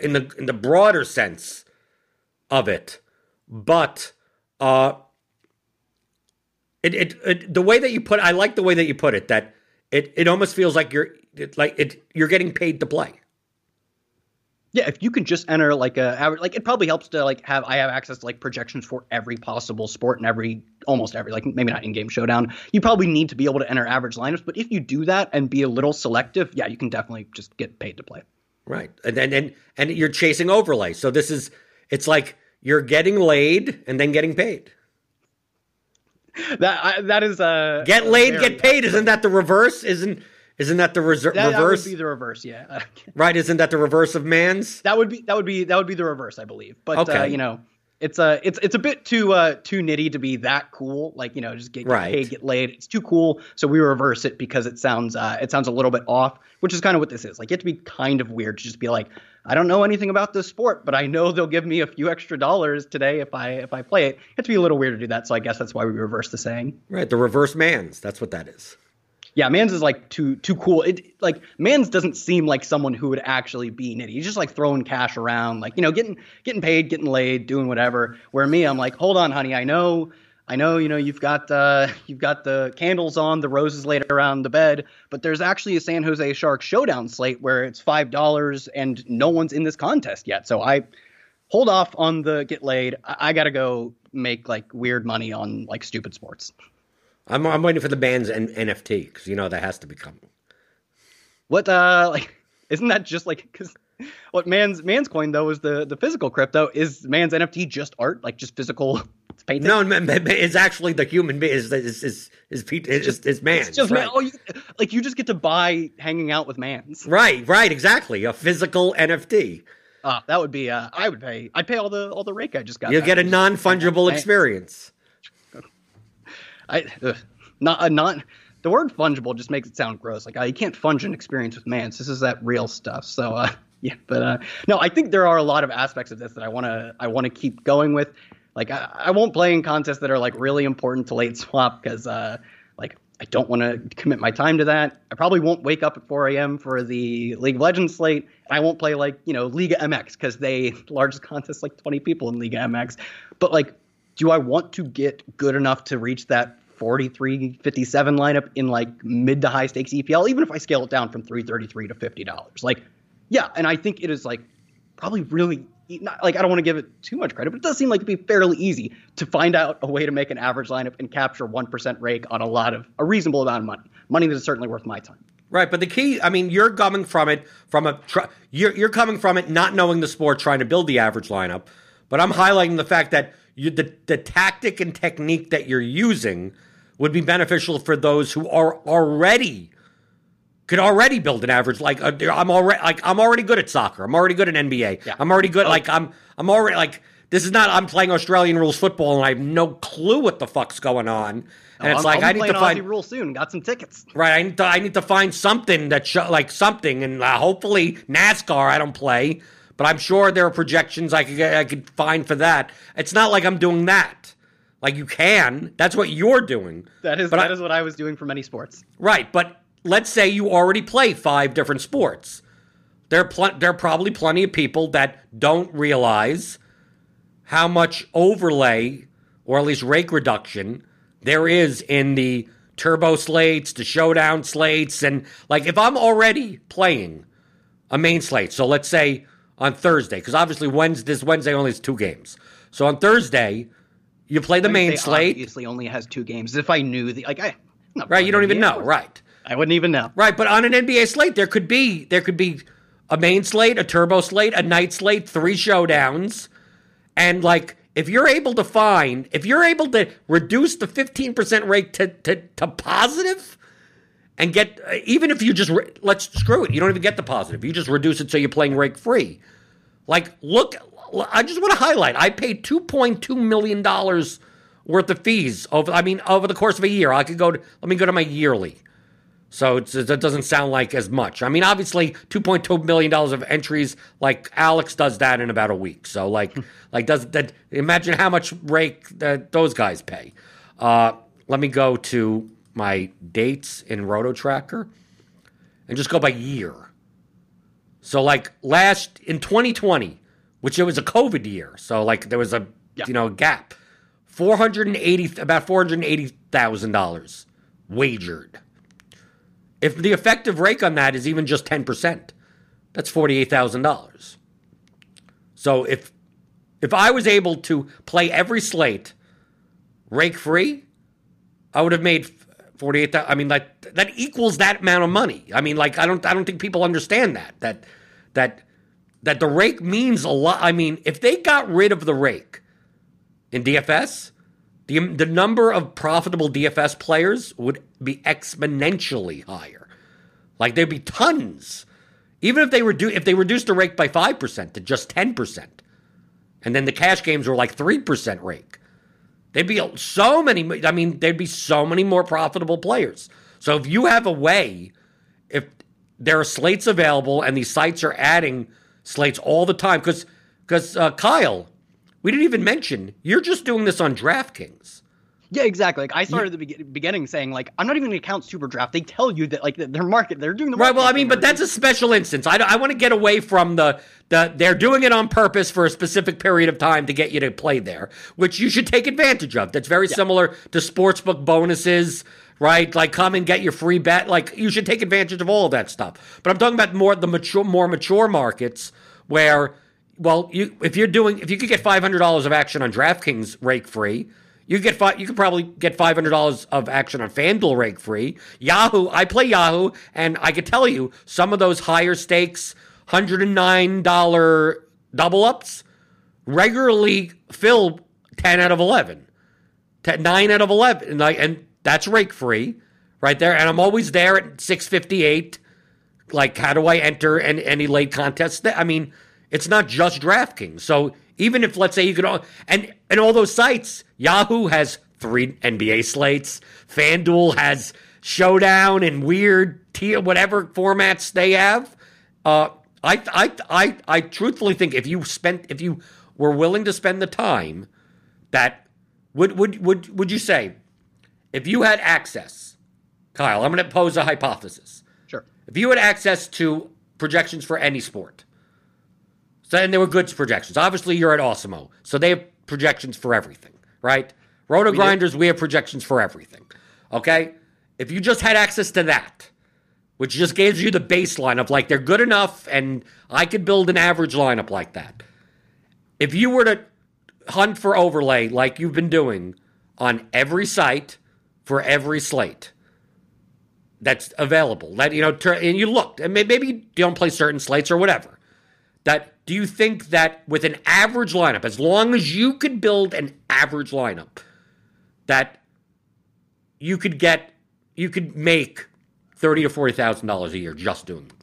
in the in the broader sense of it, but uh, it, it it the way that you put I like the way that you put it that it it almost feels like you're it, like it you're getting paid to play. Yeah, if you can just enter like a like it probably helps to like have I have access to like projections for every possible sport and every almost every like maybe not in game showdown. You probably need to be able to enter average lineups, but if you do that and be a little selective, yeah, you can definitely just get paid to play. Right, and and and, and you're chasing overlay. So this is it's like you're getting laid and then getting paid. That I, that is uh get laid, get paid. Isn't that the reverse? Isn't isn't that the reser- that, reverse? That would be the reverse, yeah. <laughs> right? Isn't that the reverse of man's? That would be that would be that would be the reverse, I believe. But okay. uh, you know, it's a it's it's a bit too uh too nitty to be that cool. Like you know, just get, get right. paid, get laid. It's too cool, so we reverse it because it sounds uh it sounds a little bit off, which is kind of what this is. Like you have to be kind of weird to just be like, I don't know anything about this sport, but I know they'll give me a few extra dollars today if I if I play it. You have to be a little weird to do that. So I guess that's why we reverse the saying. Right, the reverse man's. That's what that is. Yeah, Mans is like too too cool. It like Mans doesn't seem like someone who would actually be nitty. He's just like throwing cash around, like you know, getting getting paid, getting laid, doing whatever. Where me, I'm like, hold on, honey, I know, I know, you know, you've got uh, you've got the candles on, the roses laid around the bed, but there's actually a San Jose Sharks showdown slate where it's five dollars and no one's in this contest yet. So I hold off on the get laid. I, I gotta go make like weird money on like stupid sports. I'm I'm waiting for the band's N- NFT because you know that has to be coming. What uh like <laughs> isn't that just like because what man's man's coin though is the the physical crypto is man's NFT just art like just physical <laughs> painting? No, it's actually the human being is is is is, is, just, is man. It's just right. man. Oh, you, like you just get to buy hanging out with mans. Right, right, exactly. A physical NFT. Ah, uh, that would be. Uh, I would pay. I'd pay all the all the rake I just got. You'll get a non fungible experience. I ugh, not not the word fungible just makes it sound gross. Like uh, you can't funge an experience with mans. This is that real stuff. So uh, <laughs> yeah, but uh, no, I think there are a lot of aspects of this that I want to I want to keep going with. Like I, I, won't play in contests that are like really important to late <laughs> swap because uh, like I don't want to commit my time to that. I probably won't wake up at 4 a.m. for the League of Legends slate. I won't play like you know Liga MX because they <laughs> largest contest like 20 people in Liga MX. But like do I want to get good enough to reach that 43 57 lineup in like mid to high stakes EPL, even if I scale it down from 333 to $50? Like, yeah, and I think it is like probably really not like I don't want to give it too much credit, but it does seem like it'd be fairly easy to find out a way to make an average lineup and capture 1% rake on a lot of a reasonable amount of money. Money that is certainly worth my time. Right, but the key, I mean, you're coming from it from a you're you're coming from it not knowing the sport, trying to build the average lineup. But I'm highlighting the fact that you, the, the tactic and technique that you're using would be beneficial for those who are already could already build an average like uh, I'm already like I'm already good at soccer. I'm already good at NBA. Yeah. I'm already good oh. like I'm I'm already like this is not I'm playing Australian rules football and I have no clue what the fuck's going on. And it's I'm, like i i need to find rule soon. Got some tickets. Right, I need to, I need to find something that show, like something, and uh, hopefully NASCAR I don't play, but I'm sure there are projections I could I could find for that. It's not like I'm doing that. Like you can. That's what you're doing. That is but that I, is what I was doing for many sports. Right, but let's say you already play five different sports. There are pl- there are probably plenty of people that don't realize how much overlay or at least rake reduction there is in the turbo slates, the showdown slates, and like if I'm already playing a main slate, so let's say on Thursday, because obviously Wednesday this Wednesday only has two games. So on Thursday, you play the main slate. Obviously, only has two games. If I knew the like, I right, you don't even know, right? I wouldn't even know, right? But on an NBA slate, there could be there could be a main slate, a turbo slate, a night slate, three showdowns, and like if you're able to find, if you're able to reduce the 15% rate to, to, to positive and get, even if you just, let's screw it, you don't even get the positive. You just reduce it so you're playing rake free. Like, look, I just want to highlight, I paid $2.2 million worth of fees over, I mean, over the course of a year. I could go to, let me go to my yearly. So it doesn't sound like as much. I mean, obviously, two point two million dollars of entries. Like Alex does that in about a week. So like, like does that? Imagine how much rake that those guys pay. Uh, let me go to my dates in Roto Tracker and just go by year. So like last in 2020, which it was a COVID year, so like there was a Yeah. you know gap. 480 about $480,000 wagered. If the effective rate on that is even just 10%, that's $48,000. So if if I was able to play every slate rake free, I would have made 48 I mean like that equals that amount of money. I mean like I don't I don't think people understand that that that that the rake means a lot. I mean, if they got rid of the rake in DFS, the the number of profitable DFS players would be exponentially higher. Like there'd be tons. Even if they reduce if they reduced the rake by 5% to just 10%. And then the cash games were like 3% rake. They'd be so many I mean there'd be so many more profitable players. So if you have a way if there are slates available and these sites are adding slates all the time cuz cuz uh, Kyle we didn't even mention you're just doing this on DraftKings. Yeah, exactly. Like I started at the be- beginning saying, like I'm not even going to count SuperDraft. They tell you that like their market, they're doing the Right. Well, I mean, but that's a special instance. I, I want to get away from the the they're doing it on purpose for a specific period of time to get you to play there, which you should take advantage of. That's very similar to sportsbook bonuses, right? Like come and get your free bet. Like you should take advantage of all of that stuff. But I'm talking about more the mature, more mature markets where, well, you if you're doing if you could get five hundred dollars of action on DraftKings rake free. You get fi- you could probably get five hundred dollars of action on FanDuel rake free. Yahoo, I play Yahoo, and I could tell you some of those higher stakes hundred and nine dollar double ups regularly fill ten out of eleven, 10, nine out of eleven, and, I, and that's rake free right there. And I'm always there at six fifty eight. Like, how do I enter any, any late contests? I mean, it's not just DraftKings. So even if let's say you could all and and all those sites, Yahoo has three NBA slates, FanDuel has showdown and weird t- whatever formats they have. Uh, I I I I truthfully think if you spent if you were willing to spend the time, that would would would would you say if you had access, Kyle? I'm going to pose a hypothesis. sure. If you had access to projections for any sport, so and they were good projections. Obviously, you're at Awesemo, so they have projections for everything, right? RotoGrinders, we have projections for everything. Okay, if you just had access to that, which just gives you the baseline of like they're good enough, and I could build an average lineup like that. If you were to hunt for overlay like you've been doing on every site for every slate, that's available. That you know, and you looked, and maybe you don't play certain slates or whatever. That do you think that with an average lineup, as long as you could build an average lineup, that you could get, you could make thirty to forty thousand dollars a year just doing that.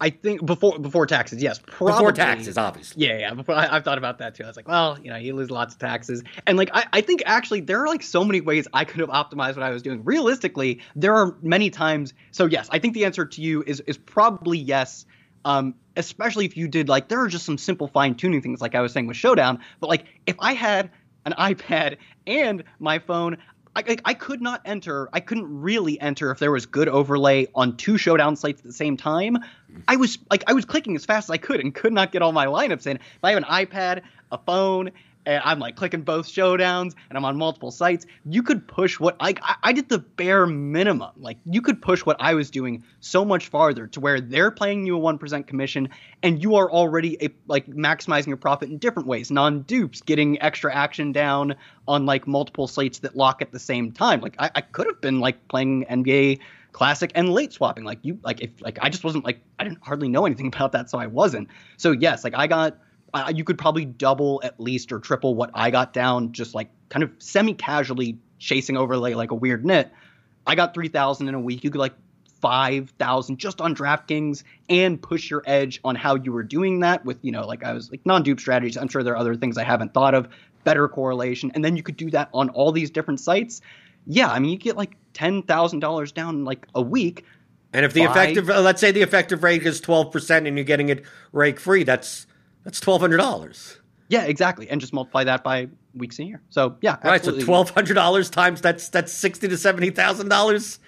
I think before before taxes, yes, probably. before taxes, obviously. Yeah, yeah. Before I, I've thought about that too. I was like, well, you know, you lose lots of taxes, and like I, I think actually there are like so many ways I could have optimized what I was doing. Realistically, there are many times. So yes, I think the answer to you is is probably yes. Um, especially if you did like there are just some simple fine tuning things like I was saying with Showdown. But like if I had an <laughs> iPad and my phone. I, I, I could not enter. I couldn't really enter if there was good overlay on two showdown sites at the same time. I was like, I was clicking as fast as I could and could not get all my lineups in. If I have an iPad, a phone, and I'm like clicking both showdowns, and I'm on multiple sites, you could push what I, I did the bare minimum. Like you could push what I was doing so much farther to where they're paying you a one percent commission, and you are already a, like maximizing your profit in different ways, non dupes, getting extra action down on like multiple slates that lock at the same time. Like I, I could have been like playing NBA classic and late swapping like you like if like i just wasn't like i didn't hardly know anything <laughs> about that so i wasn't so yes like i got uh, you could probably double at least or triple what i got down just like kind of semi casually chasing overlay like a weird nit. I got 3000 in a week. You could like 5000 just on draftkings and push your edge on how you were doing that with you know like i was like non-dupe strategies. I'm sure there are other things i haven't thought of. Better correlation. And then you could do that on all these different sites. Yeah i mean you get like $10000 down in like a week And if the effective, uh, let's say the effective rate is twelve percent, and you're getting it rake free, that's that's twelve hundred dollars. Yeah, exactly, and just multiply that by weeks a year. So yeah, Right, so twelve hundred dollars times that's that's sixty to seventy thousand dollars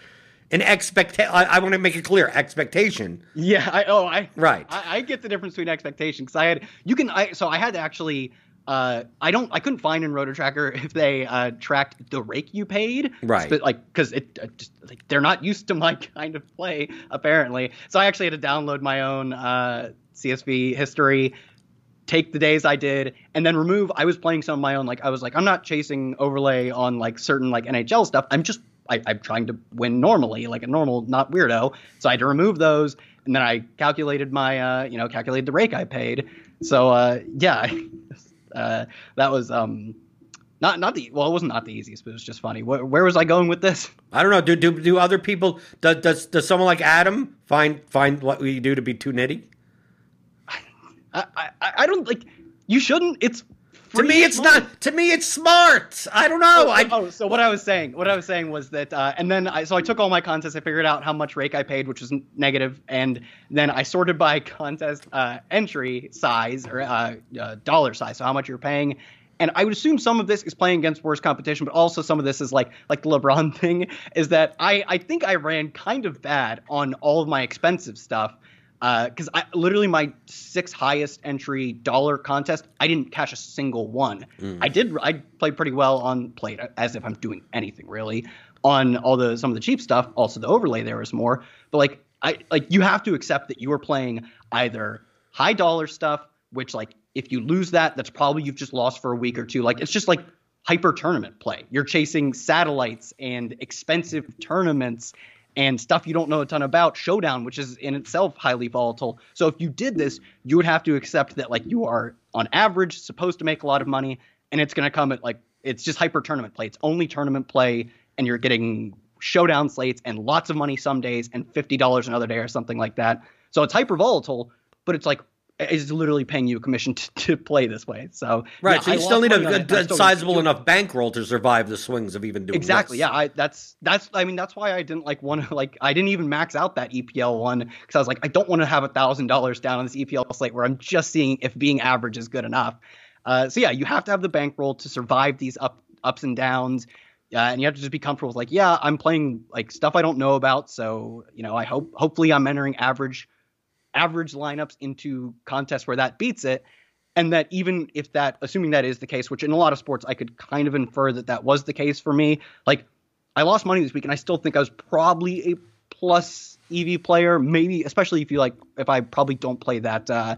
an expectation. I, I want to make it clear expectation. Yeah. I oh I Right. I, I get the difference between expectation because I had you can I so I had to actually uh I don't I couldn't find in Rotor Tracker <laughs> if they uh tracked the rake you paid Right. but like because it uh, just like they're not used to my <laughs> kind of play apparently so I actually had to download my own uh CSV history take the days I did and then remove I was playing some of my own like I was like I'm not chasing overlay on like certain like NHL stuff I'm just I, I'm trying to win normally like a normal not weirdo so I had to remove those and then I calculated my uh you know calculated the rake I paid so uh yeah <laughs> uh that was um not not the well it wasn't not the easiest but it was just funny where, where was I going with this <laughs> I don't know. Do do, do other people? Does, does does someone like Adam find find what we do to be too nitty? I I, I don't like you shouldn't it's To me, it's not. To me, it's smart. I don't know. Oh, I oh, so what I was saying, what I was saying was that, uh, and then I, so I took all my contests, I figured out how much rake I paid, which was negative, and then I sorted by <laughs> contest uh, entry size or uh, uh, dollar size, so how much you're paying. And I would assume some of this is playing against worse competition, but also some of this is like like the LeBron <laughs> thing is that I I think I ran kind of bad on all of my expensive stuff Uh, because I literally my six highest entry dollar contest, I didn't cash a single one. Mm. I did I played pretty well on played as if I'm doing anything really on all the some of the cheap stuff. Also the overlay there is more, but like I like you have to accept that you are playing either high dollar stuff, which like if you lose that, that's probably you've just lost for a week or two. Like it's just like hyper tournament play. You're chasing satellites and expensive tournaments and stuff you don't know a ton about showdown which is in itself highly volatile. So if you did this you would have to accept that like you are on average supposed to make a lot of money and it's going to come at like it's just hyper tournament play. It's only tournament play and you're getting showdown slates and lots of money some days and $50 another day or something like that. So it's hyper volatile but it's like it's literally paying you a commission to, to play this way so right. yeah, so you lost still need a, on it, good, but I still sizable enough bankroll to survive the swings of even doing Exactly. this. Yeah. I that's that's I mean that's why I didn't like want to <laughs> like I didn't even max out that EPL one because I was like I don't want to have a thousand dollars down on this EPL slate where I'm just seeing if being average is good enough. Uh, so yeah, you have to have the bankroll to survive these up ups and downs. Uh, and you have to just be comfortable with like, yeah, I'm playing like stuff I don't know about, so you know, I hope hopefully I'm entering average average lineups into contests where that beats it. And that even if that assuming that is the case which in a lot of sports i could kind of infer that that was the case for me like i lost money this week and i still think i was probably a plus ev player maybe especially if you like if i probably don't play that uh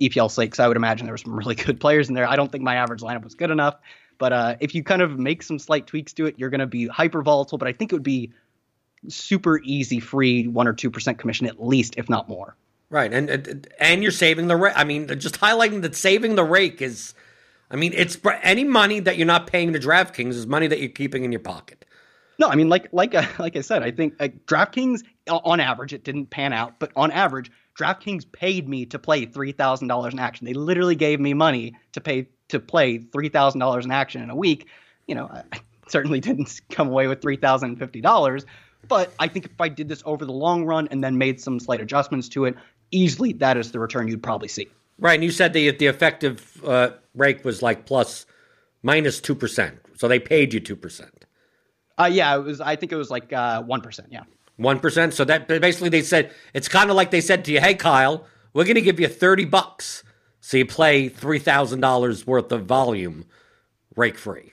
epl slate because i would imagine there were some <laughs> really good players in there. I don't think my average lineup was good enough. But uh if you kind of make some slight tweaks to it you're going to be hyper volatile but i think it would be super easy free one or two percent commission at least if not more Right, and and, you're saving the rake. I mean, just highlighting that saving the rake is, I mean, it's any money that you're not paying to DraftKings is money that you're keeping in your pocket. No, I mean, like like uh, <laughs> like I said, I think like, DraftKings on average it didn't pan out, but on average, DraftKings paid me to play three thousand dollars in action. They literally gave me money to pay to play three thousand dollars in action in a week. You know, I certainly didn't <laughs> come away with three thousand and fifty dollars, but I think if I did this over the long run and then made some slight adjustments to it, easily that is the return you'd probably see. Right, and you said the the effective uh, rake was like plus minus two percent, so they paid you two percent. Uh, yeah, it was. I think it was like uh, one yeah. One percent. So that basically they said it's kind of like they said to you, "Hey, Kyle, we're going to give you thirty bucks, so you play three thousand dollars worth of volume, rake free."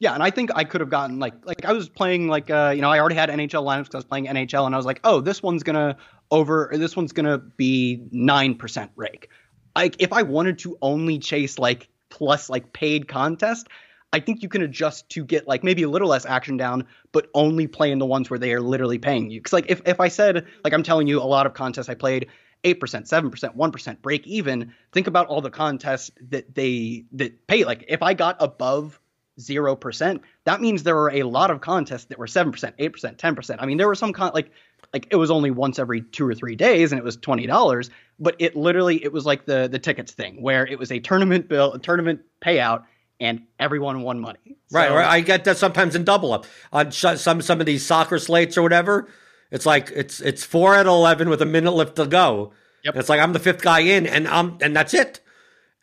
Yeah, and I think I could have gotten like like I was playing like uh you know I already had NHL lineups because I was playing NHL and I was like oh this one's gonna over this one's gonna be nine percent rake. Like if I wanted to only chase like plus like paid contest, I think you can adjust to get like maybe a little less action down, but only play in the ones where they are literally paying you. Because like if if I said like I'm telling you a lot of contests I played. 8%, 7%, 1%, break even. Think about all the contests that they that pay like if I got above 0%, that means there were a lot of contests that were 7%, 8%, 10%. I mean, there were some con- like like it was only once every 2 or 3 days and it was $20, but it literally it was like the the tickets thing where it was a tournament bill, a tournament payout and everyone won money. Right, So- right. I get that sometimes in double up on sh- some some of these soccer slates or whatever. It's like it's it's four at eleven with a minute left to go. Yep. It's like I'm the fifth guy in, and i'm and that's it.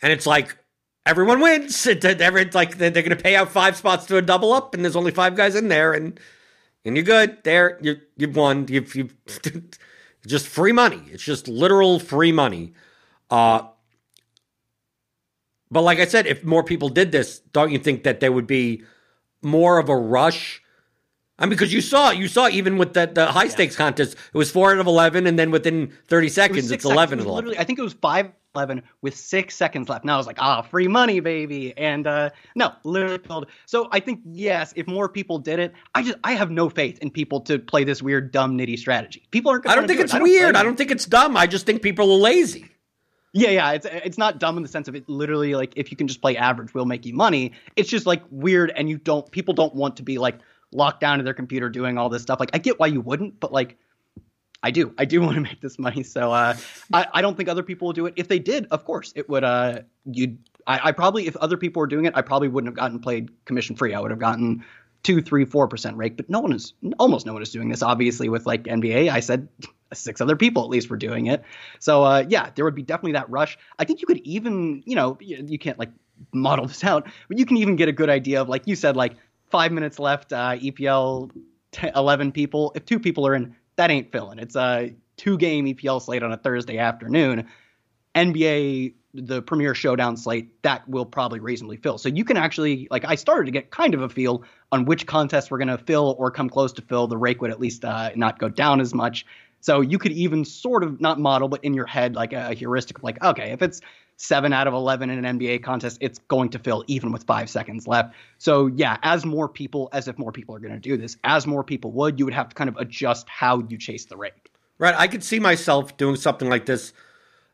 And it's like everyone wins. <laughs> It, every, it's like they're, they're going to pay out five spots to a double up, and there's only five guys in there, and and you're good. There, you you've won. You've you <laughs> just free money. It's just literal free money. Uh, but like I said, if more people did this, don't you think that there would be more of a rush? I mean, because you saw, you saw even with the, the high stakes yeah. contest, it was four out of eleven, and then within thirty seconds, it it's eleven it 11. I think it was five 11 with six seconds left. Now I was like, ah, free money, baby. And uh, no, literally killed. So I think yes, if more people did it, I just I have no faith in people to play this weird, dumb, nitty strategy. People aren't. I don't think do it's it. weird. I don't, I don't think it's dumb. I just think people are lazy. Yeah, yeah, it's it's not dumb in the sense of it literally like if you can just play average, we'll make you money. It's just like weird, and you don't people don't want to be like locked down to their computer doing all this stuff. Like I get why you wouldn't, but like I do, I do <laughs> want to make this money. So uh, I I don't think other people will do it. If they did, of course, it would. Uh, you'd I, I probably if other people were doing it, I probably wouldn't have gotten played commission free. I would have gotten two, three, four percent rake. But no one is almost no one is doing this. Obviously, with like NBA, I said <laughs> six other people at least were doing it. So uh, yeah, there would be definitely that rush. I think you could even, you know, you, can't like model <laughs> this out, but you can even get a good idea of like you said, like five minutes left, uh, EPL, t- eleven people. If two people are in, that ain't filling. It's a two game EPL slate on a Thursday afternoon. NBA the premier showdown slate that will probably reasonably fill. So you can actually like I started to get kind of a feel on which contests we're going to fill or come close to fill. The rake would at least uh, not go down as much. So you could even sort of not model, but in your head, like a heuristic, like, okay, if it's seven out of 11 in an NBA contest, it's going to fill even with five seconds left. So, yeah, as more people, as if more people are going to do this, as more people would, you would have to kind of adjust how you chase the rate. Right. I could see myself doing something like this,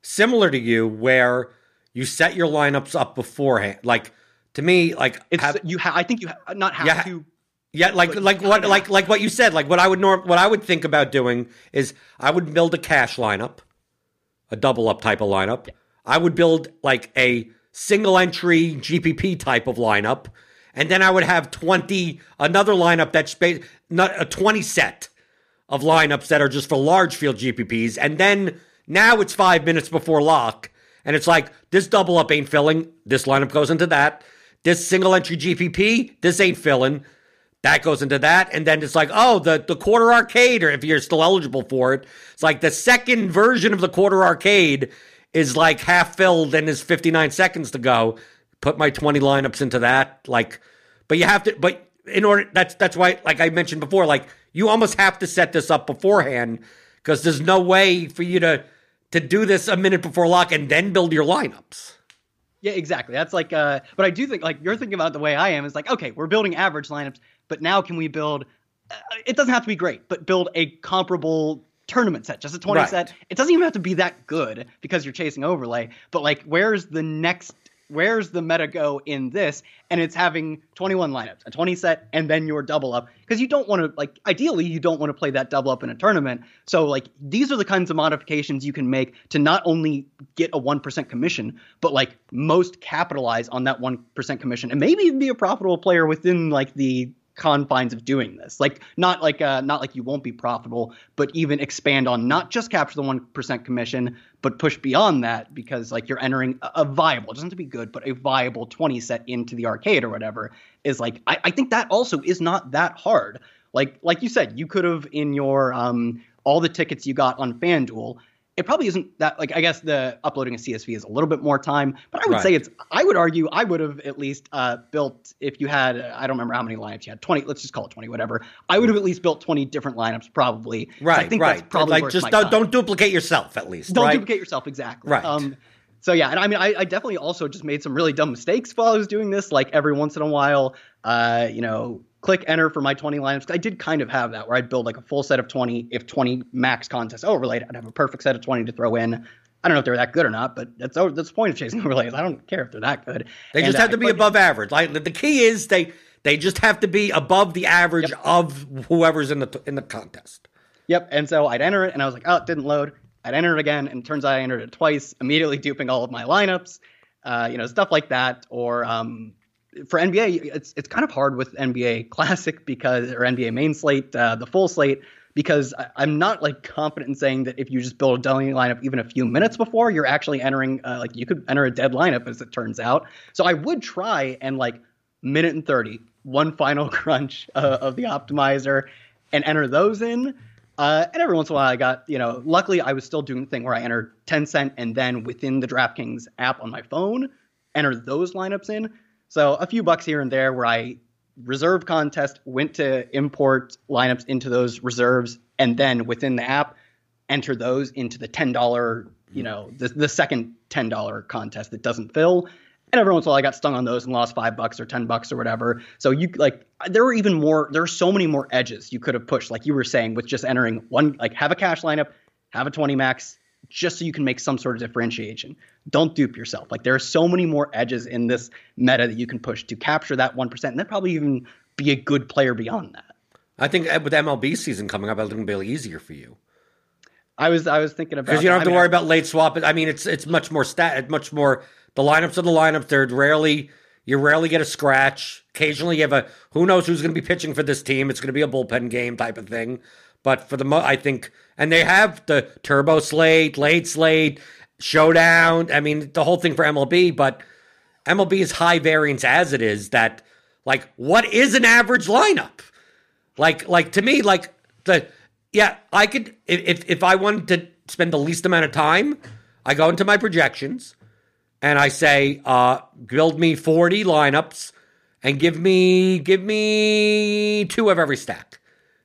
similar to you, where you set your lineups up beforehand. Like, to me, like it's have, you. Ha- I think you ha- not have yeah, to yeah, like like what like like what you said. Like what I would norm what I would think about doing is I would build a cash lineup, a double up type of lineup. Yeah. I would build like a single entry GPP type of lineup, and then I would have twenty another lineup that's a twenty set of lineups that are just for large field GPPs, and then now it's five minutes before lock, and it's like this double up ain't filling. This lineup goes into that. This single entry GPP, this ain't filling that goes into that. And then it's like, oh, the, the quarter arcade, or if you're still eligible for it, it's like the second version of the quarter arcade is like half filled and is 59 seconds to go. Put my 20 lineups into that. Like, but you have to, but in order, that's, that's why, like I mentioned before, like you almost have to set this up beforehand because there's no way for you to, to do this a minute before lock and then build your lineups. Yeah, exactly. That's like, uh, but I do think like you're thinking about the way I am is like, okay, we're building average lineups, but now can we build? Uh, it doesn't have to be great, but build a comparable tournament set, just a 20 right. set. It doesn't even have to be that good because you're chasing overlay, but like, where's the next where's the meta go in this? And it's having 21 lineups, a 20 set, and then your double up. Because you don't want to, like, ideally, you don't want to play that double up in a tournament. So, like, these are the kinds of modifications you can make to not only get a 1% commission, but, like, most capitalize on that 1% commission and maybe even be a profitable player within, like, the confines of doing this. Like not like uh, not like you won't be profitable, but even expand on not just capture the one percent commission, but push beyond that because like you're entering a, viable, it doesn't have to be good, but a viable twenty set into the arcade or whatever is like I, I think that also is not that hard. Like like you said, you could have in your um all the tickets you got on FanDuel it probably isn't that like I guess the uploading a CSV is a little bit more time, but I would right. say it's I would argue I would have at least uh, built if you had I don't remember how many lineups you had 20 let's just call it 20 whatever. I would have at least built 20 different lineups probably. Right. I think right. that's probably like just don't, don't, duplicate yourself at least. Don't right? duplicate yourself exactly. Right. Um, so yeah, and I mean, I, I, definitely also just made some really dumb mistakes while I was doing this. Like every once in a while, uh, you know, click enter for my 20 lineups. I did kind of have that where I'd build like a full set of 20. If 20 max contests overlaid, I'd have a perfect set of 20 to throw in. I don't know if they're that good or not, but that's that's the point of chasing <laughs> overlays. I don't care if they're that good. They just have uh, to be above average. Like the key is they they just have to be above the average yep. of whoever's in the in the contest. Yep. And so I'd enter it, and I was like, oh, it didn't load. I'd enter it again, and it turns out I entered it twice, immediately duping all of my lineups. Uh, you know, stuff like that, or um, for NBA, it's it's kind of hard with NBA Classic because or NBA Main Slate, uh, the full slate, because I, am not like confident in saying that if you just build a dummy lineup even a few minutes before, you're actually entering uh, like you could enter a dead lineup as it turns out. So I would try and like minute and thirty, one final <laughs> crunch uh, of the optimizer, and enter those in. Uh, and every once in a while, I got, you know, luckily I was still doing the thing where I entered 10 cent and then within the DraftKings app on my phone, enter those lineups in. So a few bucks here and there where I reserve contest, went to import lineups into those reserves, and then within the app, enter those into the $10, you know, the, the second $10 contest that doesn't fill. And every once in a while, I got stung on those and lost five bucks or ten bucks or whatever. So you like, there were even more. There are so many more edges you could have pushed, like you were saying, with just entering one. Like, have a cash lineup, have a twenty max, just so you can make some sort of differentiation. Don't dupe yourself. Like, there are so many more edges in this meta that you can push to capture that one percent, and then probably even be a good player beyond that. I think uh, with MLB season coming up, it'll be easier for you. I was I was thinking about because you don't have I to mean, worry about late swap. I mean, it's it's much more stat, much more. The lineups are the lineups. They're rarely you rarely get a scratch. Occasionally, you have a who knows who's going to be pitching for this team. It's going to be a bullpen game type of thing. But for the mo, I think, and they have the turbo slate, late slate, showdown. I mean, the whole thing for MLB. But MLB is high variance as it is. That like, what is an average lineup? Like, like to me, like the yeah, I could if if I wanted to spend the least amount of time, I go into my projections and I say, uh, build me 40 lineups and give me give me two of every stack.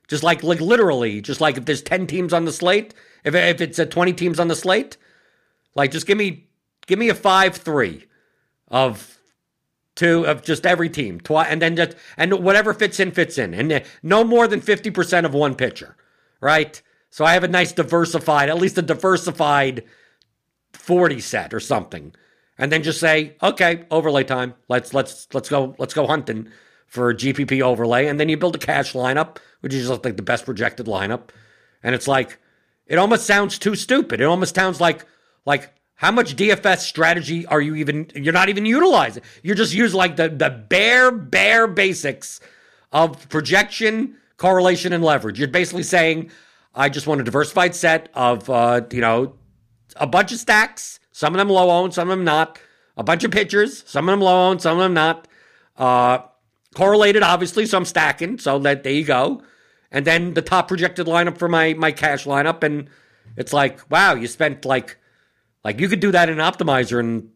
Just like like literally, just like if there's 10 teams on the slate, if if it's a 20 teams on the slate, like just give me give me a 5-3 of two of just every team, twi- and then just and whatever fits in fits in, and uh, no more than 50% of one pitcher right? So I have a nice diversified, at least a diversified 40 set or something. And then just say, okay, overlay time. Let's let's let's go let's go hunting for a GPP overlay. And then you build a cash lineup, which is just like the best projected lineup. And it's like it almost sounds too stupid. It almost sounds like like how much DFS strategy are you even you're not even utilizing? You're just using like the the bare bare basics of projection correlation and leverage. You're basically saying, I just want a diversified set of, uh, you know, a bunch of stacks, some of them low owned, some of them not, a bunch of pitchers, some of them low owned, some of them not. Uh, correlated, obviously, so I'm stacking. So that there you go. And then the top projected lineup for my my cash lineup, and it's like, wow, you spent like, like you could do that in Optimizer in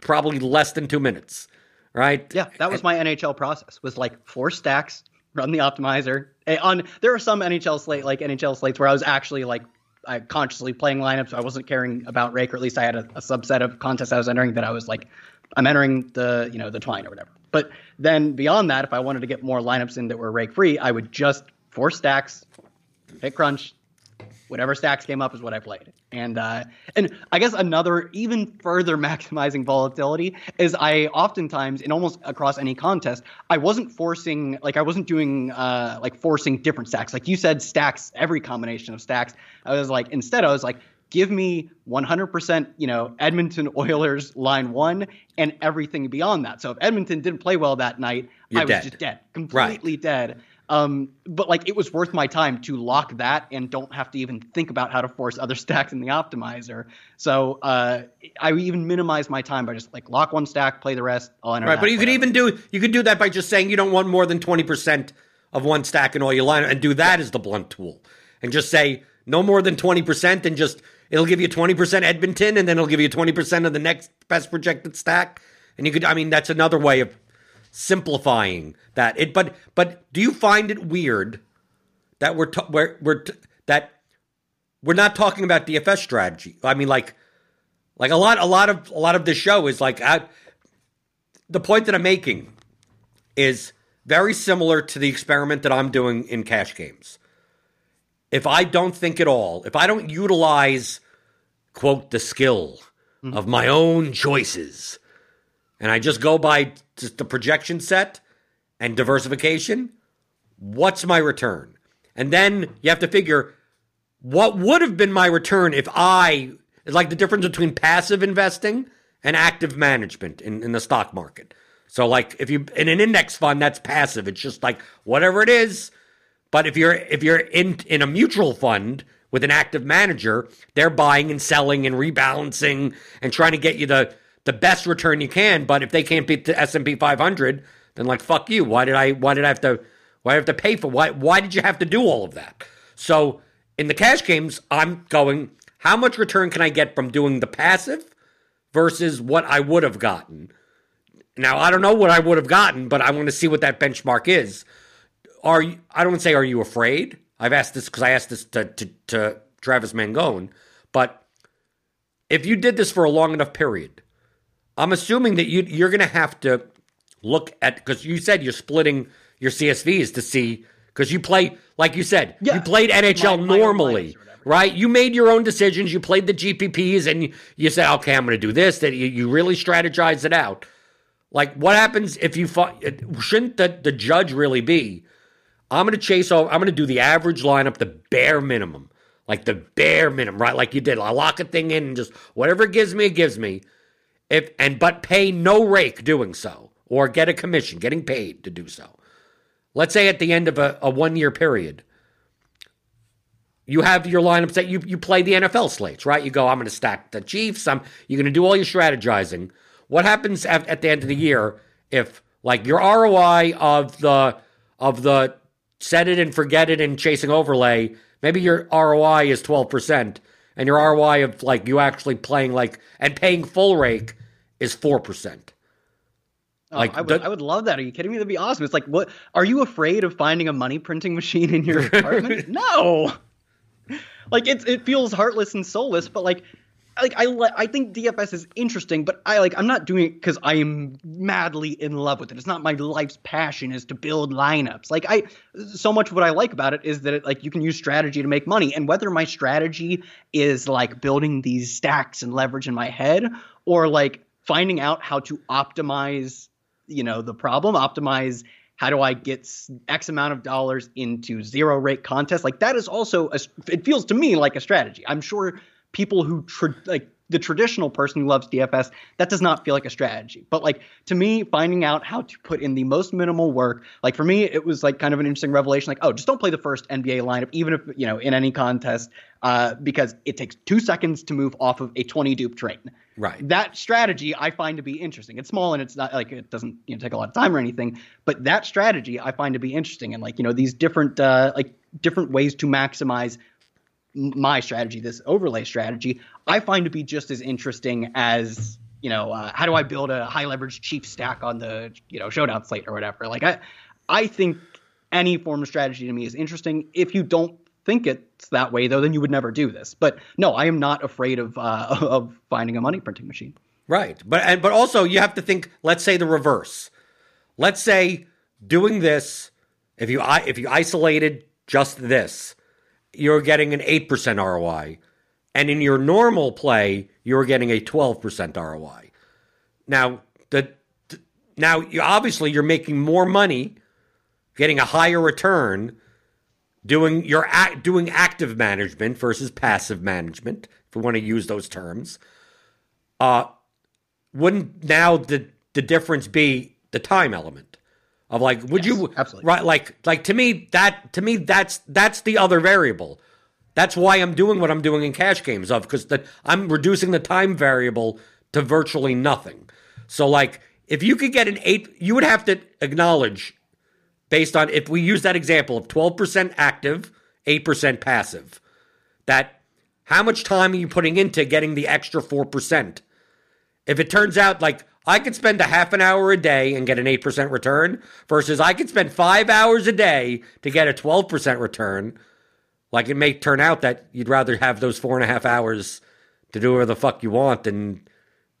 probably less than two minutes, right? Yeah, that was my NHL process. Was like four stacks, run the optimizer. Eh, on there are some NHL slate like NHL slates where I was actually like I consciously playing lineups. I wasn't caring about rake, or at least I had a, a, subset of contests I was entering that I was like, I'm entering the you know the twine or whatever. But then beyond that, if I wanted to get more lineups in that were rake free, I would just four stacks, hit crunch, whatever stacks came up is what I played. And uh, and I guess another even further <laughs> maximizing volatility is I oftentimes in almost across any contest I wasn't forcing like I wasn't doing uh, like forcing different stacks like you said stacks every combination of stacks I was like instead I was like give me 100% you know Edmonton <laughs> Oilers line one and everything beyond that so if Edmonton didn't play well that night You're I was dead. just dead completely Right. dead. Um, but like it was worth my time to lock that and don't have to even think about how to force other <laughs> stacks in the optimizer. So uh, I even minimize my time by just like lock one stack, play the rest. I'll Right, but you could even do you could do that by just saying you don't want more than twenty percent of one stack in all your line, and do that as the blunt tool, and just say no more than twenty percent, and just it'll give you twenty percent Edmonton, and then it'll give you twenty percent of the next best projected stack, and you could. I mean, that's another way of simplifying that. It, but but do you find it weird that we're ta- we're, we're t- that we're not talking about DFS strategy? I mean, like like a lot a lot of a lot of this show is like I, the point that I'm making is very similar to the experiment that I'm doing in cash games. If I don't think at all, if I don't utilize, quote, the skill mm-hmm. of my own choices, and I just go by just the projection set and diversification, what's my return? And then you have to figure what would have been my return if I, like the difference between passive investing and active management in, in the stock market. So, like, if you in an index fund, that's passive. It's just like whatever it is. But if you're if you're in in a mutual fund with an active manager, they're buying and selling and rebalancing and trying to get you the the best return you can. But if they can't beat the S and P 500, then like fuck you. Why did I why did I have to Why I have to pay for why why did you have to do all of that? So in the cash games, I'm going, how much return can I get from doing the passive versus what I would have gotten? Now I don't know what I would have gotten, but I want to see what that benchmark is. Are you, I don't say are you afraid? I've asked this because I asked this to, to, to Travis Mangone, but if you did this for a long enough period, I'm assuming that you you're going to have to look at because you said you're splitting your CSVs to see because you play like you said Yeah. you played NHL My- my normally. Right, you made your own decisions. You played the GPPs, and you, you said, "Okay, I'm going to do this." That you, you really strategize it out. Like, what happens if you shouldn't the, the judge really be? I'm going to chase over. I'm going to do the average lineup, the bare minimum, like the bare minimum, right? Like you did. I lock a thing in and just whatever it gives me, it gives me. If and but pay no rake doing so, or get a commission, getting paid to do so. Let's say at the end of a, a one year period, you have your lineups that you you play the NFL slates, right? You go, I'm going to stack the Chiefs. I'm you're going to do all your strategizing. What happens at, at the end of the year if like your ROI of the of the set it and forget it and chasing overlay, maybe your ROI is 12% and your ROI of like you actually playing like and paying full rake is 4%. Oh, Like, I would, the- I would love that. Are you kidding me? That'd be awesome. It's like, what? Are you afraid of finding a money printing machine in your apartment? <laughs> no. Like it's it feels heartless and soulless, but like, like I I think DFS is interesting, but I like I'm not doing it because I am madly in love with it. It's not my life's passion is to build lineups. Like I, so much what I like about it is that it, like you can use strategy to make money, and whether my strategy is like building these stacks and leverage in my head, or like finding out how to optimize you know the problem optimize how do i get X amount of dollars into zero rate contests. Like that is also a, it feels to me like a strategy. I'm sure people who tra- like the traditional person who loves dfs that does not feel like a strategy. But like to me finding out how to put in the most minimal work like for me it was like kind of an interesting revelation like oh just don't play the first nba lineup even if you know in any contest uh, because it takes two seconds to move off of a 20 dupe train Right. that strategy I find to be interesting. It's small and it's not like it doesn't you know take a lot of time or anything, but that strategy I find to be interesting and like you know these different uh, like different ways to maximize my strategy, this overlay strategy, I find to be just as interesting as you know uh, how do I build a high leverage chief stack on the you know showdown slate or whatever. Like I I think any form of strategy to me is interesting. If you don't think it's that way though, then you would never do this. But no, I am not afraid of uh, <laughs> of finding a money printing machine. Right. But and but also you have to think let's say the reverse. Let's say doing this if you if you isolated just this, you're getting an 8% ROI and in your normal play you're getting a 12% ROI. Now, the th- now you obviously you're making more money getting a higher return doing your act, doing active management versus passive management if we want to use those terms. Uh wouldn't now the the difference be the time element of like would Yes, you absolutely. right like like to me that to me that's that's the other variable that's why i'm doing what i'm doing in cash games of because that i'm reducing the time variable to virtually nothing so like if you could get an eight you would have to acknowledge based on if we use that example of 12% active 8% passive that how much time are you putting into getting the extra 4% if it turns out like I could spend a half an hour a day and get an 8% return versus I could spend five hours a day to get a 12% return, like it may turn out that you'd rather have those four and a half hours to do whatever the fuck you want and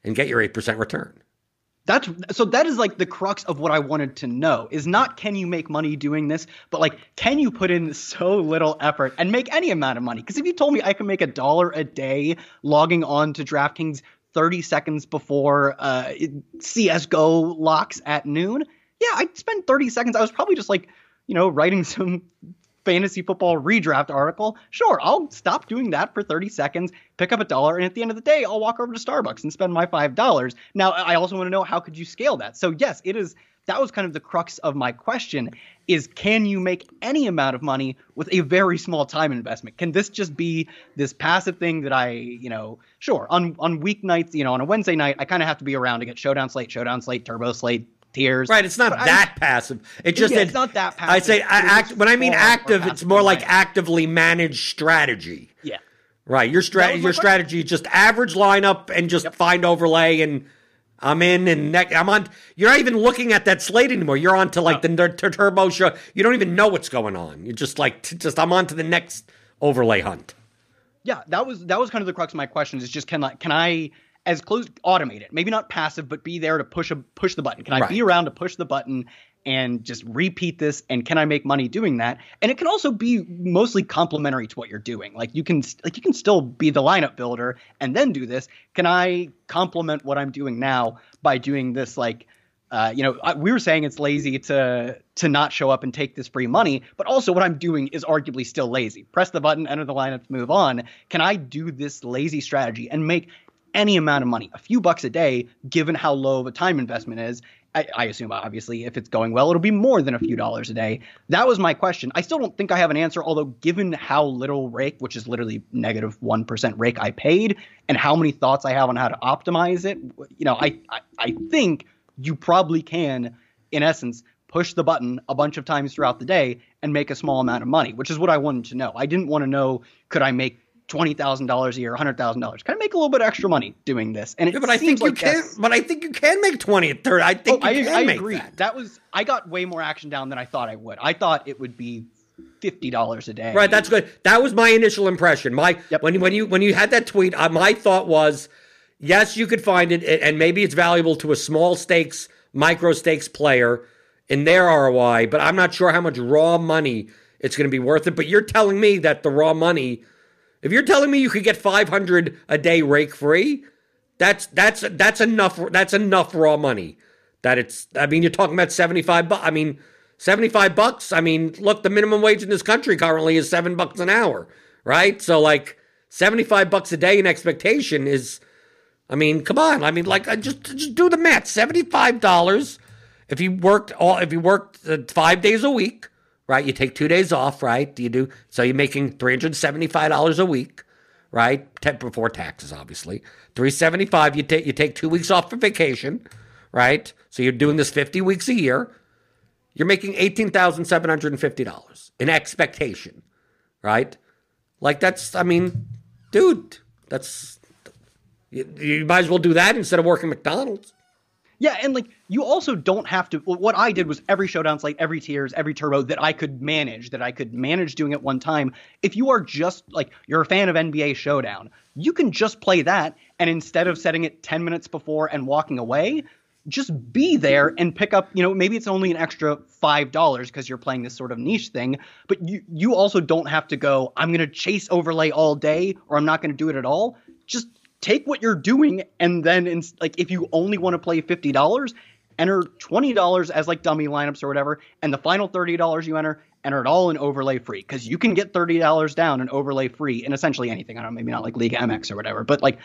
and get your 8% return. That's so that is like the crux of what I wanted to know is not can you make money doing this, but like can you put in so little effort and make any amount of money? Because if you told me I can make a dollar a day logging on to DraftKings 30 seconds before uh, CS:GO locks at noon, yeah, I'd spend 30 seconds. I was probably just like, you know, writing <laughs> some fantasy football redraft article. Sure, I'll stop doing that for 30 seconds, pick up a dollar, and at the end of the day, I'll walk over to Starbucks and spend my $5. Now, I also want to know how could you scale that? So, yes, it is that was kind of the crux of my question is can you make any amount of money with a very small time investment? Can this just be this passive thing that I, you know, sure, on on weeknights, you know, on a Wednesday night, I kind of have to be around to get showdown slate, showdown slate, turbo slate, tiers. Right, it's not But I- that passive. It just Yeah, it- it's not that passive. I say. I, act when I mean active, it's more like actively managed strategy. Yeah. Right, your strat your strategy is just average lineup and just find overlay and I'm in and ne- I'm on. You're not even looking at that slate anymore. You're on to like the ner- tur- turbo show. You don't even know what's going on. You're just like t- just I'm on to the next overlay hunt. Yeah, that was that was kind of the crux of my question. Is just can I can I as close automate it? Maybe not passive, but be there to push a push the button. Can I be around to push the button and just repeat this? And can I make money doing that? And it can also be mostly complementary to what you're doing. Like you can like you can still be the lineup builder and then do this. Can I complement what I'm doing now by doing this like uh, you know, I- we were saying it's lazy to to not show up and take this free money, but also what I'm doing is arguably still lazy. Press the button, enter the lineup, move on. Can I do this lazy strategy and make any amount of money, a few bucks a day, given how low of a time investment is? I, I assume, obviously, if it's going well, it'll be more than a few dollars a day. That was my question. I still don't think I have an answer, although, given how little rake, which is literally negative 1 rake I paid, and how many thoughts I have on how to optimize it, you know, I, I, I think you probably can, in essence, push the button a bunch of times throughout the day and make a small amount of money, which is what I wanted to know. I didn't want to know could I make twenty thousand dollars a year, hundred thousand dollars? Can I make a little bit of extra money doing this? And Yeah, but I think you like can. But I think you can make twenty and thirty. I Oh, think you I, can I make agree. that. was I got way more action down than I thought I would. I thought it would be fifty dollars a day. Right, that's good. That was my initial impression. My Yep. when when you when you had that tweet, uh, my thought was, yes, you could find it, and maybe it's valuable to a small stakes, micro stakes player in their ROI, but I'm not sure how much raw money it's going to be worth it. But you're telling me that the raw money, if you're telling me you could get 500 a day rake free, that's that's that's enough. That's enough raw money. That it's. I mean, you're talking about 75 bucks. I mean. 75 bucks. I mean, look, the minimum wage in this country currently is 7 bucks an hour, right? So like 75 bucks a day in expectation is I mean, come on. I mean, like just just do the math. $75 if you worked all if you worked uh, 5 days a week, right? You take 2 days off, right? You do so you're making $375 a week, right? Te- before taxes obviously. 375 you take you take 2 weeks off for vacation, right? So you're doing this 50 weeks a year you're making $18,750 in expectation, right? Like that's, I mean, dude, that's, you, you might as well do that instead of working McDonald's. Yeah, and like you also don't have to. What I did was every showdown slate, every tiers, every turbo that I could manage, that I could manage doing at one time. If you are just like you're a fan of NBA Showdown, you can just play that, and instead of setting it ten minutes before and walking away, just be there and pick up. You know, maybe it's only an extra five dollars because you're playing this sort of niche thing, but you you also don't have to go. I'm gonna chase overlay all day, or I'm not gonna do it at all. Just take what you're doing and then like if you only want to play $50 enter $20 as like dummy lineups or whatever and the final $30 you enter enter it all in overlay free because you can get $30 down and overlay free in essentially anything i don't know maybe not like league mx or whatever but like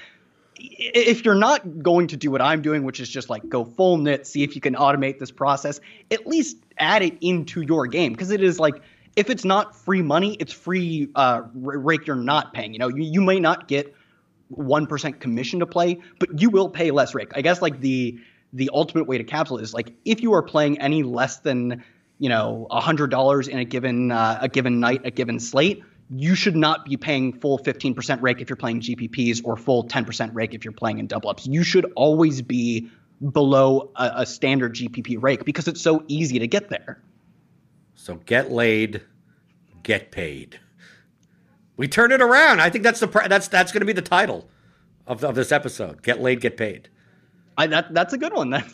if you're not going to do what i'm doing which is just like go full nit see if you can automate this process at least add it into your game because it is like if it's not free money it's free uh, rake you're not paying you know you, you may not get one percent commission to play, but you will pay less rake. I guess like the the ultimate way to capsule is like if you are playing any less than you know a hundred dollars in a given uh, a given night, a given slate, you should not be paying full fifteen percent rake if you're playing GPPs or full ten percent rake if you're playing in double ups. You should always be below a, a standard GPP rake because it's so easy to get there. So get laid, get paid. We turn it around. I think that's the that's that's going to be the title of, of this episode. Get laid, get paid. I, that that's a good one. That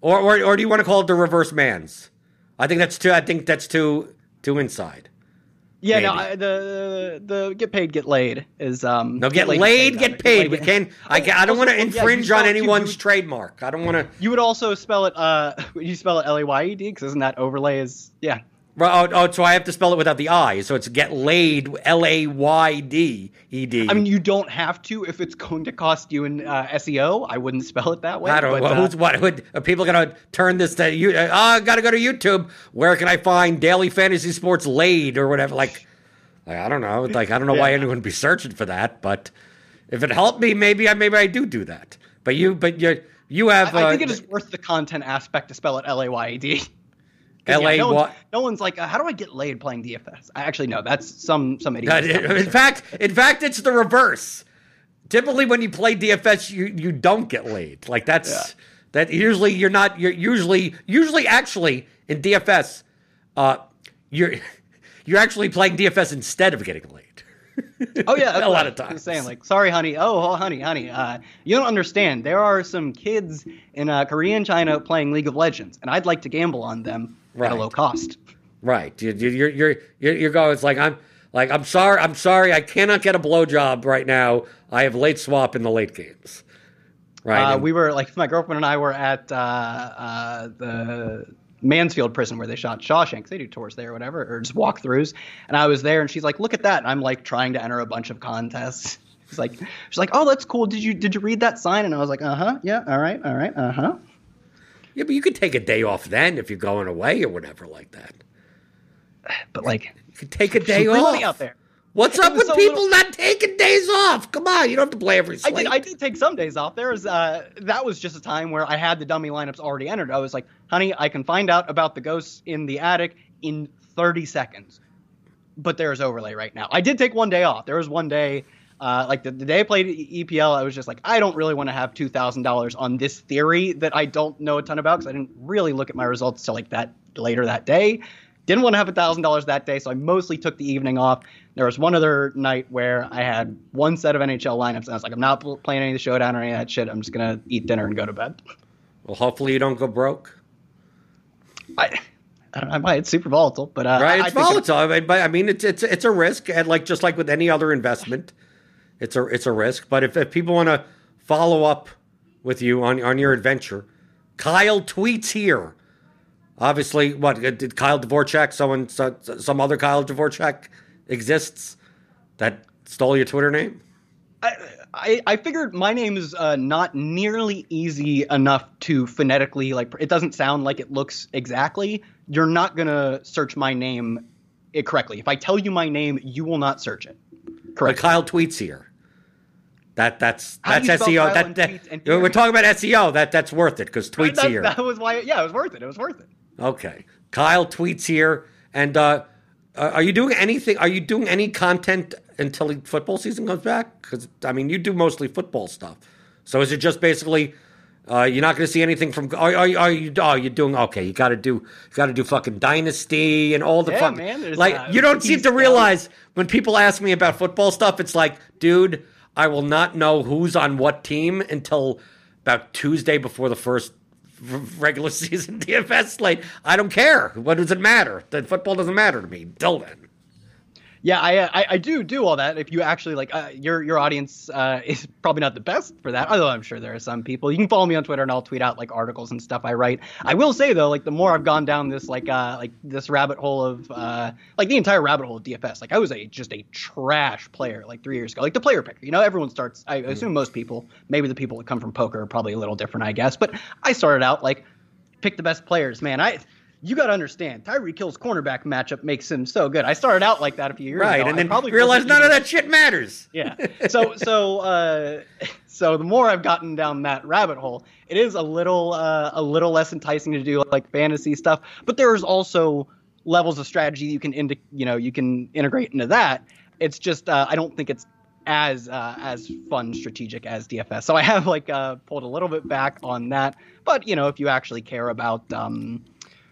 Or, or or do you want to call it the reverse man's? I think that's too. I think that's too too inside. yeah, no, I, the the get paid, get laid is um. No, get, laid, get paid. We can. I can, I don't want to well, yeah, infringe on it too. You anyone's would- trademark. I don't want to. You would also spell it. Uh, <laughs> you spell it L A Y E D? Because isn't that overlay? Is yeah. Well, oh, oh, so I have to spell it without the I. So it's get laid, L A Y D E D. I mean, you don't have to if it's going to cost you in uh, SEO. I wouldn't spell it that way. I don't know. but, uh, Who's what? Would, are people going to turn this to you? Uh, oh, I got to go to YouTube. Where can I find daily fantasy sports laid or whatever? Like, like, I don't know. Like, I don't know why anyone would be searching for that. But if it helped me, maybe I maybe I do do that. But you, but you, You have. I, I uh, think it is worth the content aspect to spell it L A Y D. <laughs> LA no, what? one's, no one's like, uh, how do I get laid playing DFS? I actually no, that's some some idiot. In fact, in fact, it's the reverse. Typically, when you play DFS, you you don't get laid. Like that's Yeah. that. Usually, you're not. You're usually usually actually in DFS, uh, you're <laughs> you're actually playing DFS instead of getting laid. Oh yeah, <laughs> a lot of times. Saying like, sorry, honey. Oh, honey, honey. Uh, you don't understand. There are some kids in uh, Korea and China playing League of Legends, and I'd like to gamble on them at Right. a low cost. Right. You, you, you're you're you're you're going. It's like I'm like I'm sorry. I'm sorry. I cannot get a blowjob right now. I have late swap in the late games. Right. Uh, And- we were like my girlfriend and I were at uh, uh, the Mansfield prison where they shot Shawshank. They do tours there or whatever, or just walkthroughs. And I was there, and she's like, "Look at that!" And I'm like trying to enter a bunch of contests. <laughs> She's like, "She's like, oh, that's cool. Did you did you read that sign?" And I was like, "Uh huh. Yeah. All right. All right. Uh huh." Yeah, but you could take a day off then if you're going away or whatever like that. <sighs> But like, You could take a day off. out there. What's It up with so people little- not taking days off? Come on, you don't have to play every I slate. did, I did take some days off. There was uh, that was just a time where I had the dummy lineups already entered. I was like, honey, I can find out about the ghosts in the attic in 30 seconds. But there's overlay right now. I did take one day off. There was one day, uh, like the, the day I played EPL, I was just like, I don't really want to have two thousand dollars on this theory that I don't know a ton about because I didn't really look at my results till like that later that day. Didn't want to have a thousand dollars that day, so I mostly took the evening off. There was one other night where I had one set of NHL lineups, and I was like, I'm not playing any of the showdown or any of that shit. I'm just gonna eat dinner and go to bed. well, hopefully you don't go broke. I, I don't know. I might. It's super volatile, but uh, Right? It's I volatile. I mean, I mean, it's it's it's a risk, and like just like with any other investment, it's a it's a risk. But if, if people want to follow up with you on on your adventure, Kyle tweets here. Obviously, what uh, did Kyle Dvorchak? Someone, some other Kyle Dvorchak exists that stole your Twitter name. I, I, I figured my name is uh, not nearly easy enough to phonetically like. It doesn't sound like it looks exactly. You're not gonna search my name it correctly. If I tell you my name, you will not search it. But Correct. Kyle tweets here. That that's How that's SEO. That, and that and we're talking about SEO. That that's worth it because tweets that, here. that was why. Yeah, it was worth it. It was worth it. Okay. Kyle tweets here, and uh, uh, are you doing anything? Are you doing any content until the football season comes back? Because I mean, you do mostly football stuff. So is it just basically uh, you're not going to see anything from? Are, are, are you? Oh, you're doing okay. You got to do. You got to do fucking dynasty and all the Yeah, man, like uh, you don't seem to realize when people ask me about football stuff. It's like, dude, I will not know who's on what team until about Tuesday before the first regular <laughs> season <laughs> DFS slate. I don't care. What does it matter? The football doesn't matter to me. Till then. Yeah, I, I I do do all that. If you actually like, uh, your your audience uh, <laughs> is probably not the best for that. Although I'm sure there are some people. You can follow me on Twitter and I'll tweet out like articles and stuff I write. I will say though, like the more I've gone down this like uh like this rabbit hole of uh like the entire rabbit hole of DFS. Like I was a just a trash player like three years ago. Like the player picker. You know, everyone starts. I assume most people, maybe the people that come from poker are probably a little different, I guess. But I started out like pick the best players, man. I you got to understand, Tyreek Hill's cornerback matchup makes him so good. I started out like that a few years Right, ago. and I then probably realized none of that shit matters. <laughs> Yeah. So so uh, <laughs> so the more I've gotten down that rabbit hole, it is a little uh, a little less enticing to do like fantasy stuff. But there's also levels of strategy you can into you know you can integrate into that. It's just uh, I don't think it's as uh, as fun strategic as DFS. So I have like uh, pulled a little bit back on that. But you know if you actually care about um,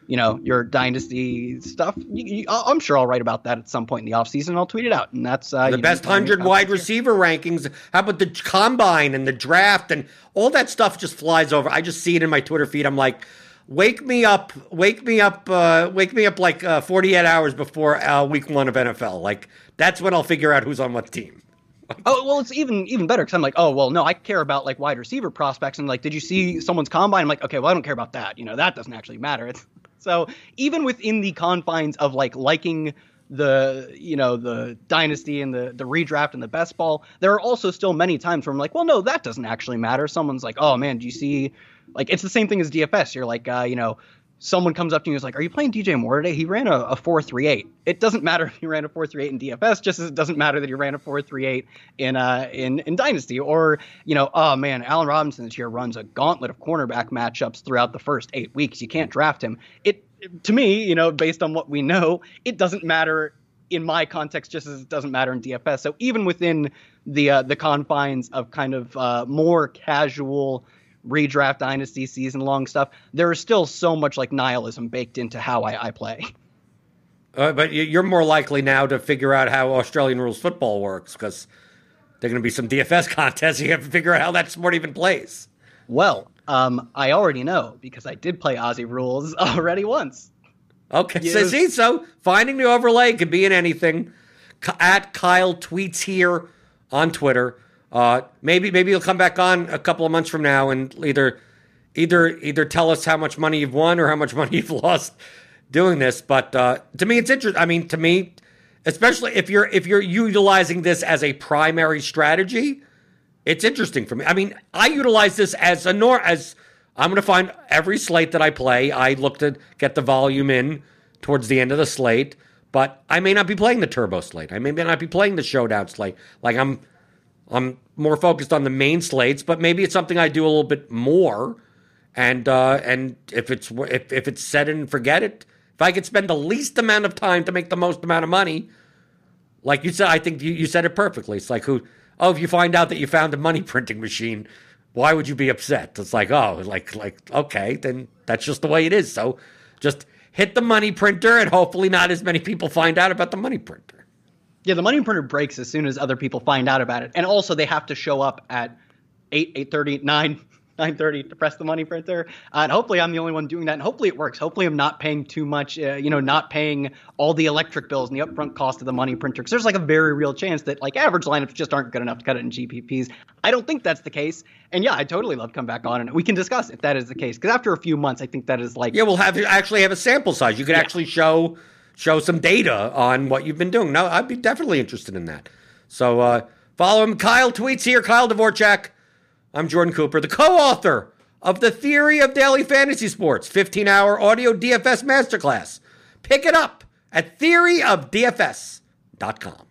you know your dynasty stuff, you, you, I'm sure I'll write about that at some point in the offseason. I'll tweet it out, and that's uh, The best you can find me hundred wide receiver rankings. How about the combine and the draft and all that stuff just flies over. I just see it in my Twitter feed. I'm like, wake me up, wake me up, uh, wake me up like uh, 48 hours before uh, week one of NFL. Like that's when I'll figure out who's on what team. <laughs> Oh well, it's even even better because I'm like, oh well, no, I care about like wide receiver prospects and like, did you see someone's combine? I'm like, okay, well, I don't care about that. You know, that doesn't actually matter. It's, so even within the confines of like liking the you know the dynasty and the the redraft and the best ball, there are also still many times where I'm like, well, no, that doesn't actually matter. Someone's like, oh man, do you see? Like it's the same thing as DFS. You're like, uh, you know. Someone comes up to you and is like, Are you playing DJ Moore today? He ran a, a 438. It doesn't matter if he ran a 438 in DFS, just as it doesn't matter that he ran a 438 in uh in, in Dynasty. Or, you know, oh man, Allen Robinson this year runs a gauntlet of cornerback matchups throughout the first eight weeks. You can't draft him. It to me, you know, based on what we know, it doesn't matter in my context just as it doesn't matter in DFS. So even within the uh, the confines of kind of uh, more casual redraft dynasty season long stuff, there is still so much like nihilism baked into how I, I play. Uh, but you're more likely now to figure out how Australian rules football works because there are going to be some DFS <laughs> contests. You have to figure out how that sport even plays. Well, um, I already know because I did play Aussie rules <laughs> already once. Okay, yes. so see, so finding the overlay could be in anything. At Kyle tweets here on Twitter. Uh, maybe maybe you'll come back on a couple of months from now and either either either tell us how much money you've won or how much <laughs> money you've lost doing this. But uh, to me, it's interesting. I mean, to me, especially if you're if you're utilizing this as a primary strategy, it's interesting for me. I mean, I utilize this as a nor as I'm going to find every slate that I play. I look to get the volume in towards the end of the slate, but I may not be playing the turbo slate. I may not be playing the showdown slate. Like I'm I'm more focused on the main slates, but maybe it's something I do a little bit more. And uh, and if it's if, if it's set and forget it, if I could spend the least amount of time to make the most amount of money, like you said, I think you, you said it perfectly. It's like who oh, if you find out that you found a money <laughs> printing machine, why would you be upset? It's like, oh, like like okay, then that's just the way it is. So just hit the money printer and hopefully not as many people find out about the money printer. Yeah, the money printer breaks as soon as other people find out about it. And also they have to show up at 8, 8.30, 9, <laughs> 9.30 to press the money printer. Uh, and hopefully I'm the only one doing that. And hopefully it works. Hopefully I'm not paying too much, uh, you know, not paying all the electric bills and the upfront cost of the money printer. Because there's like a very real chance that like average lineups just aren't good enough to cut it in GPPs. I don't think that's the case. And yeah, I totally love come back on and we can discuss if that is the case. Because after a few months, I think that is like. Yeah, we'll have actually have a sample size. You could yeah. actually show – show some data on what you've been doing. Now, I'd be definitely interested in that. So uh, follow him. Kyle tweets here. Kyle Dvorchak. I'm Jordan Cooper, the co-author of the Theory of Daily Fantasy Sports 15-hour audio DFS masterclass. Pick it up at theoryofdfs.com.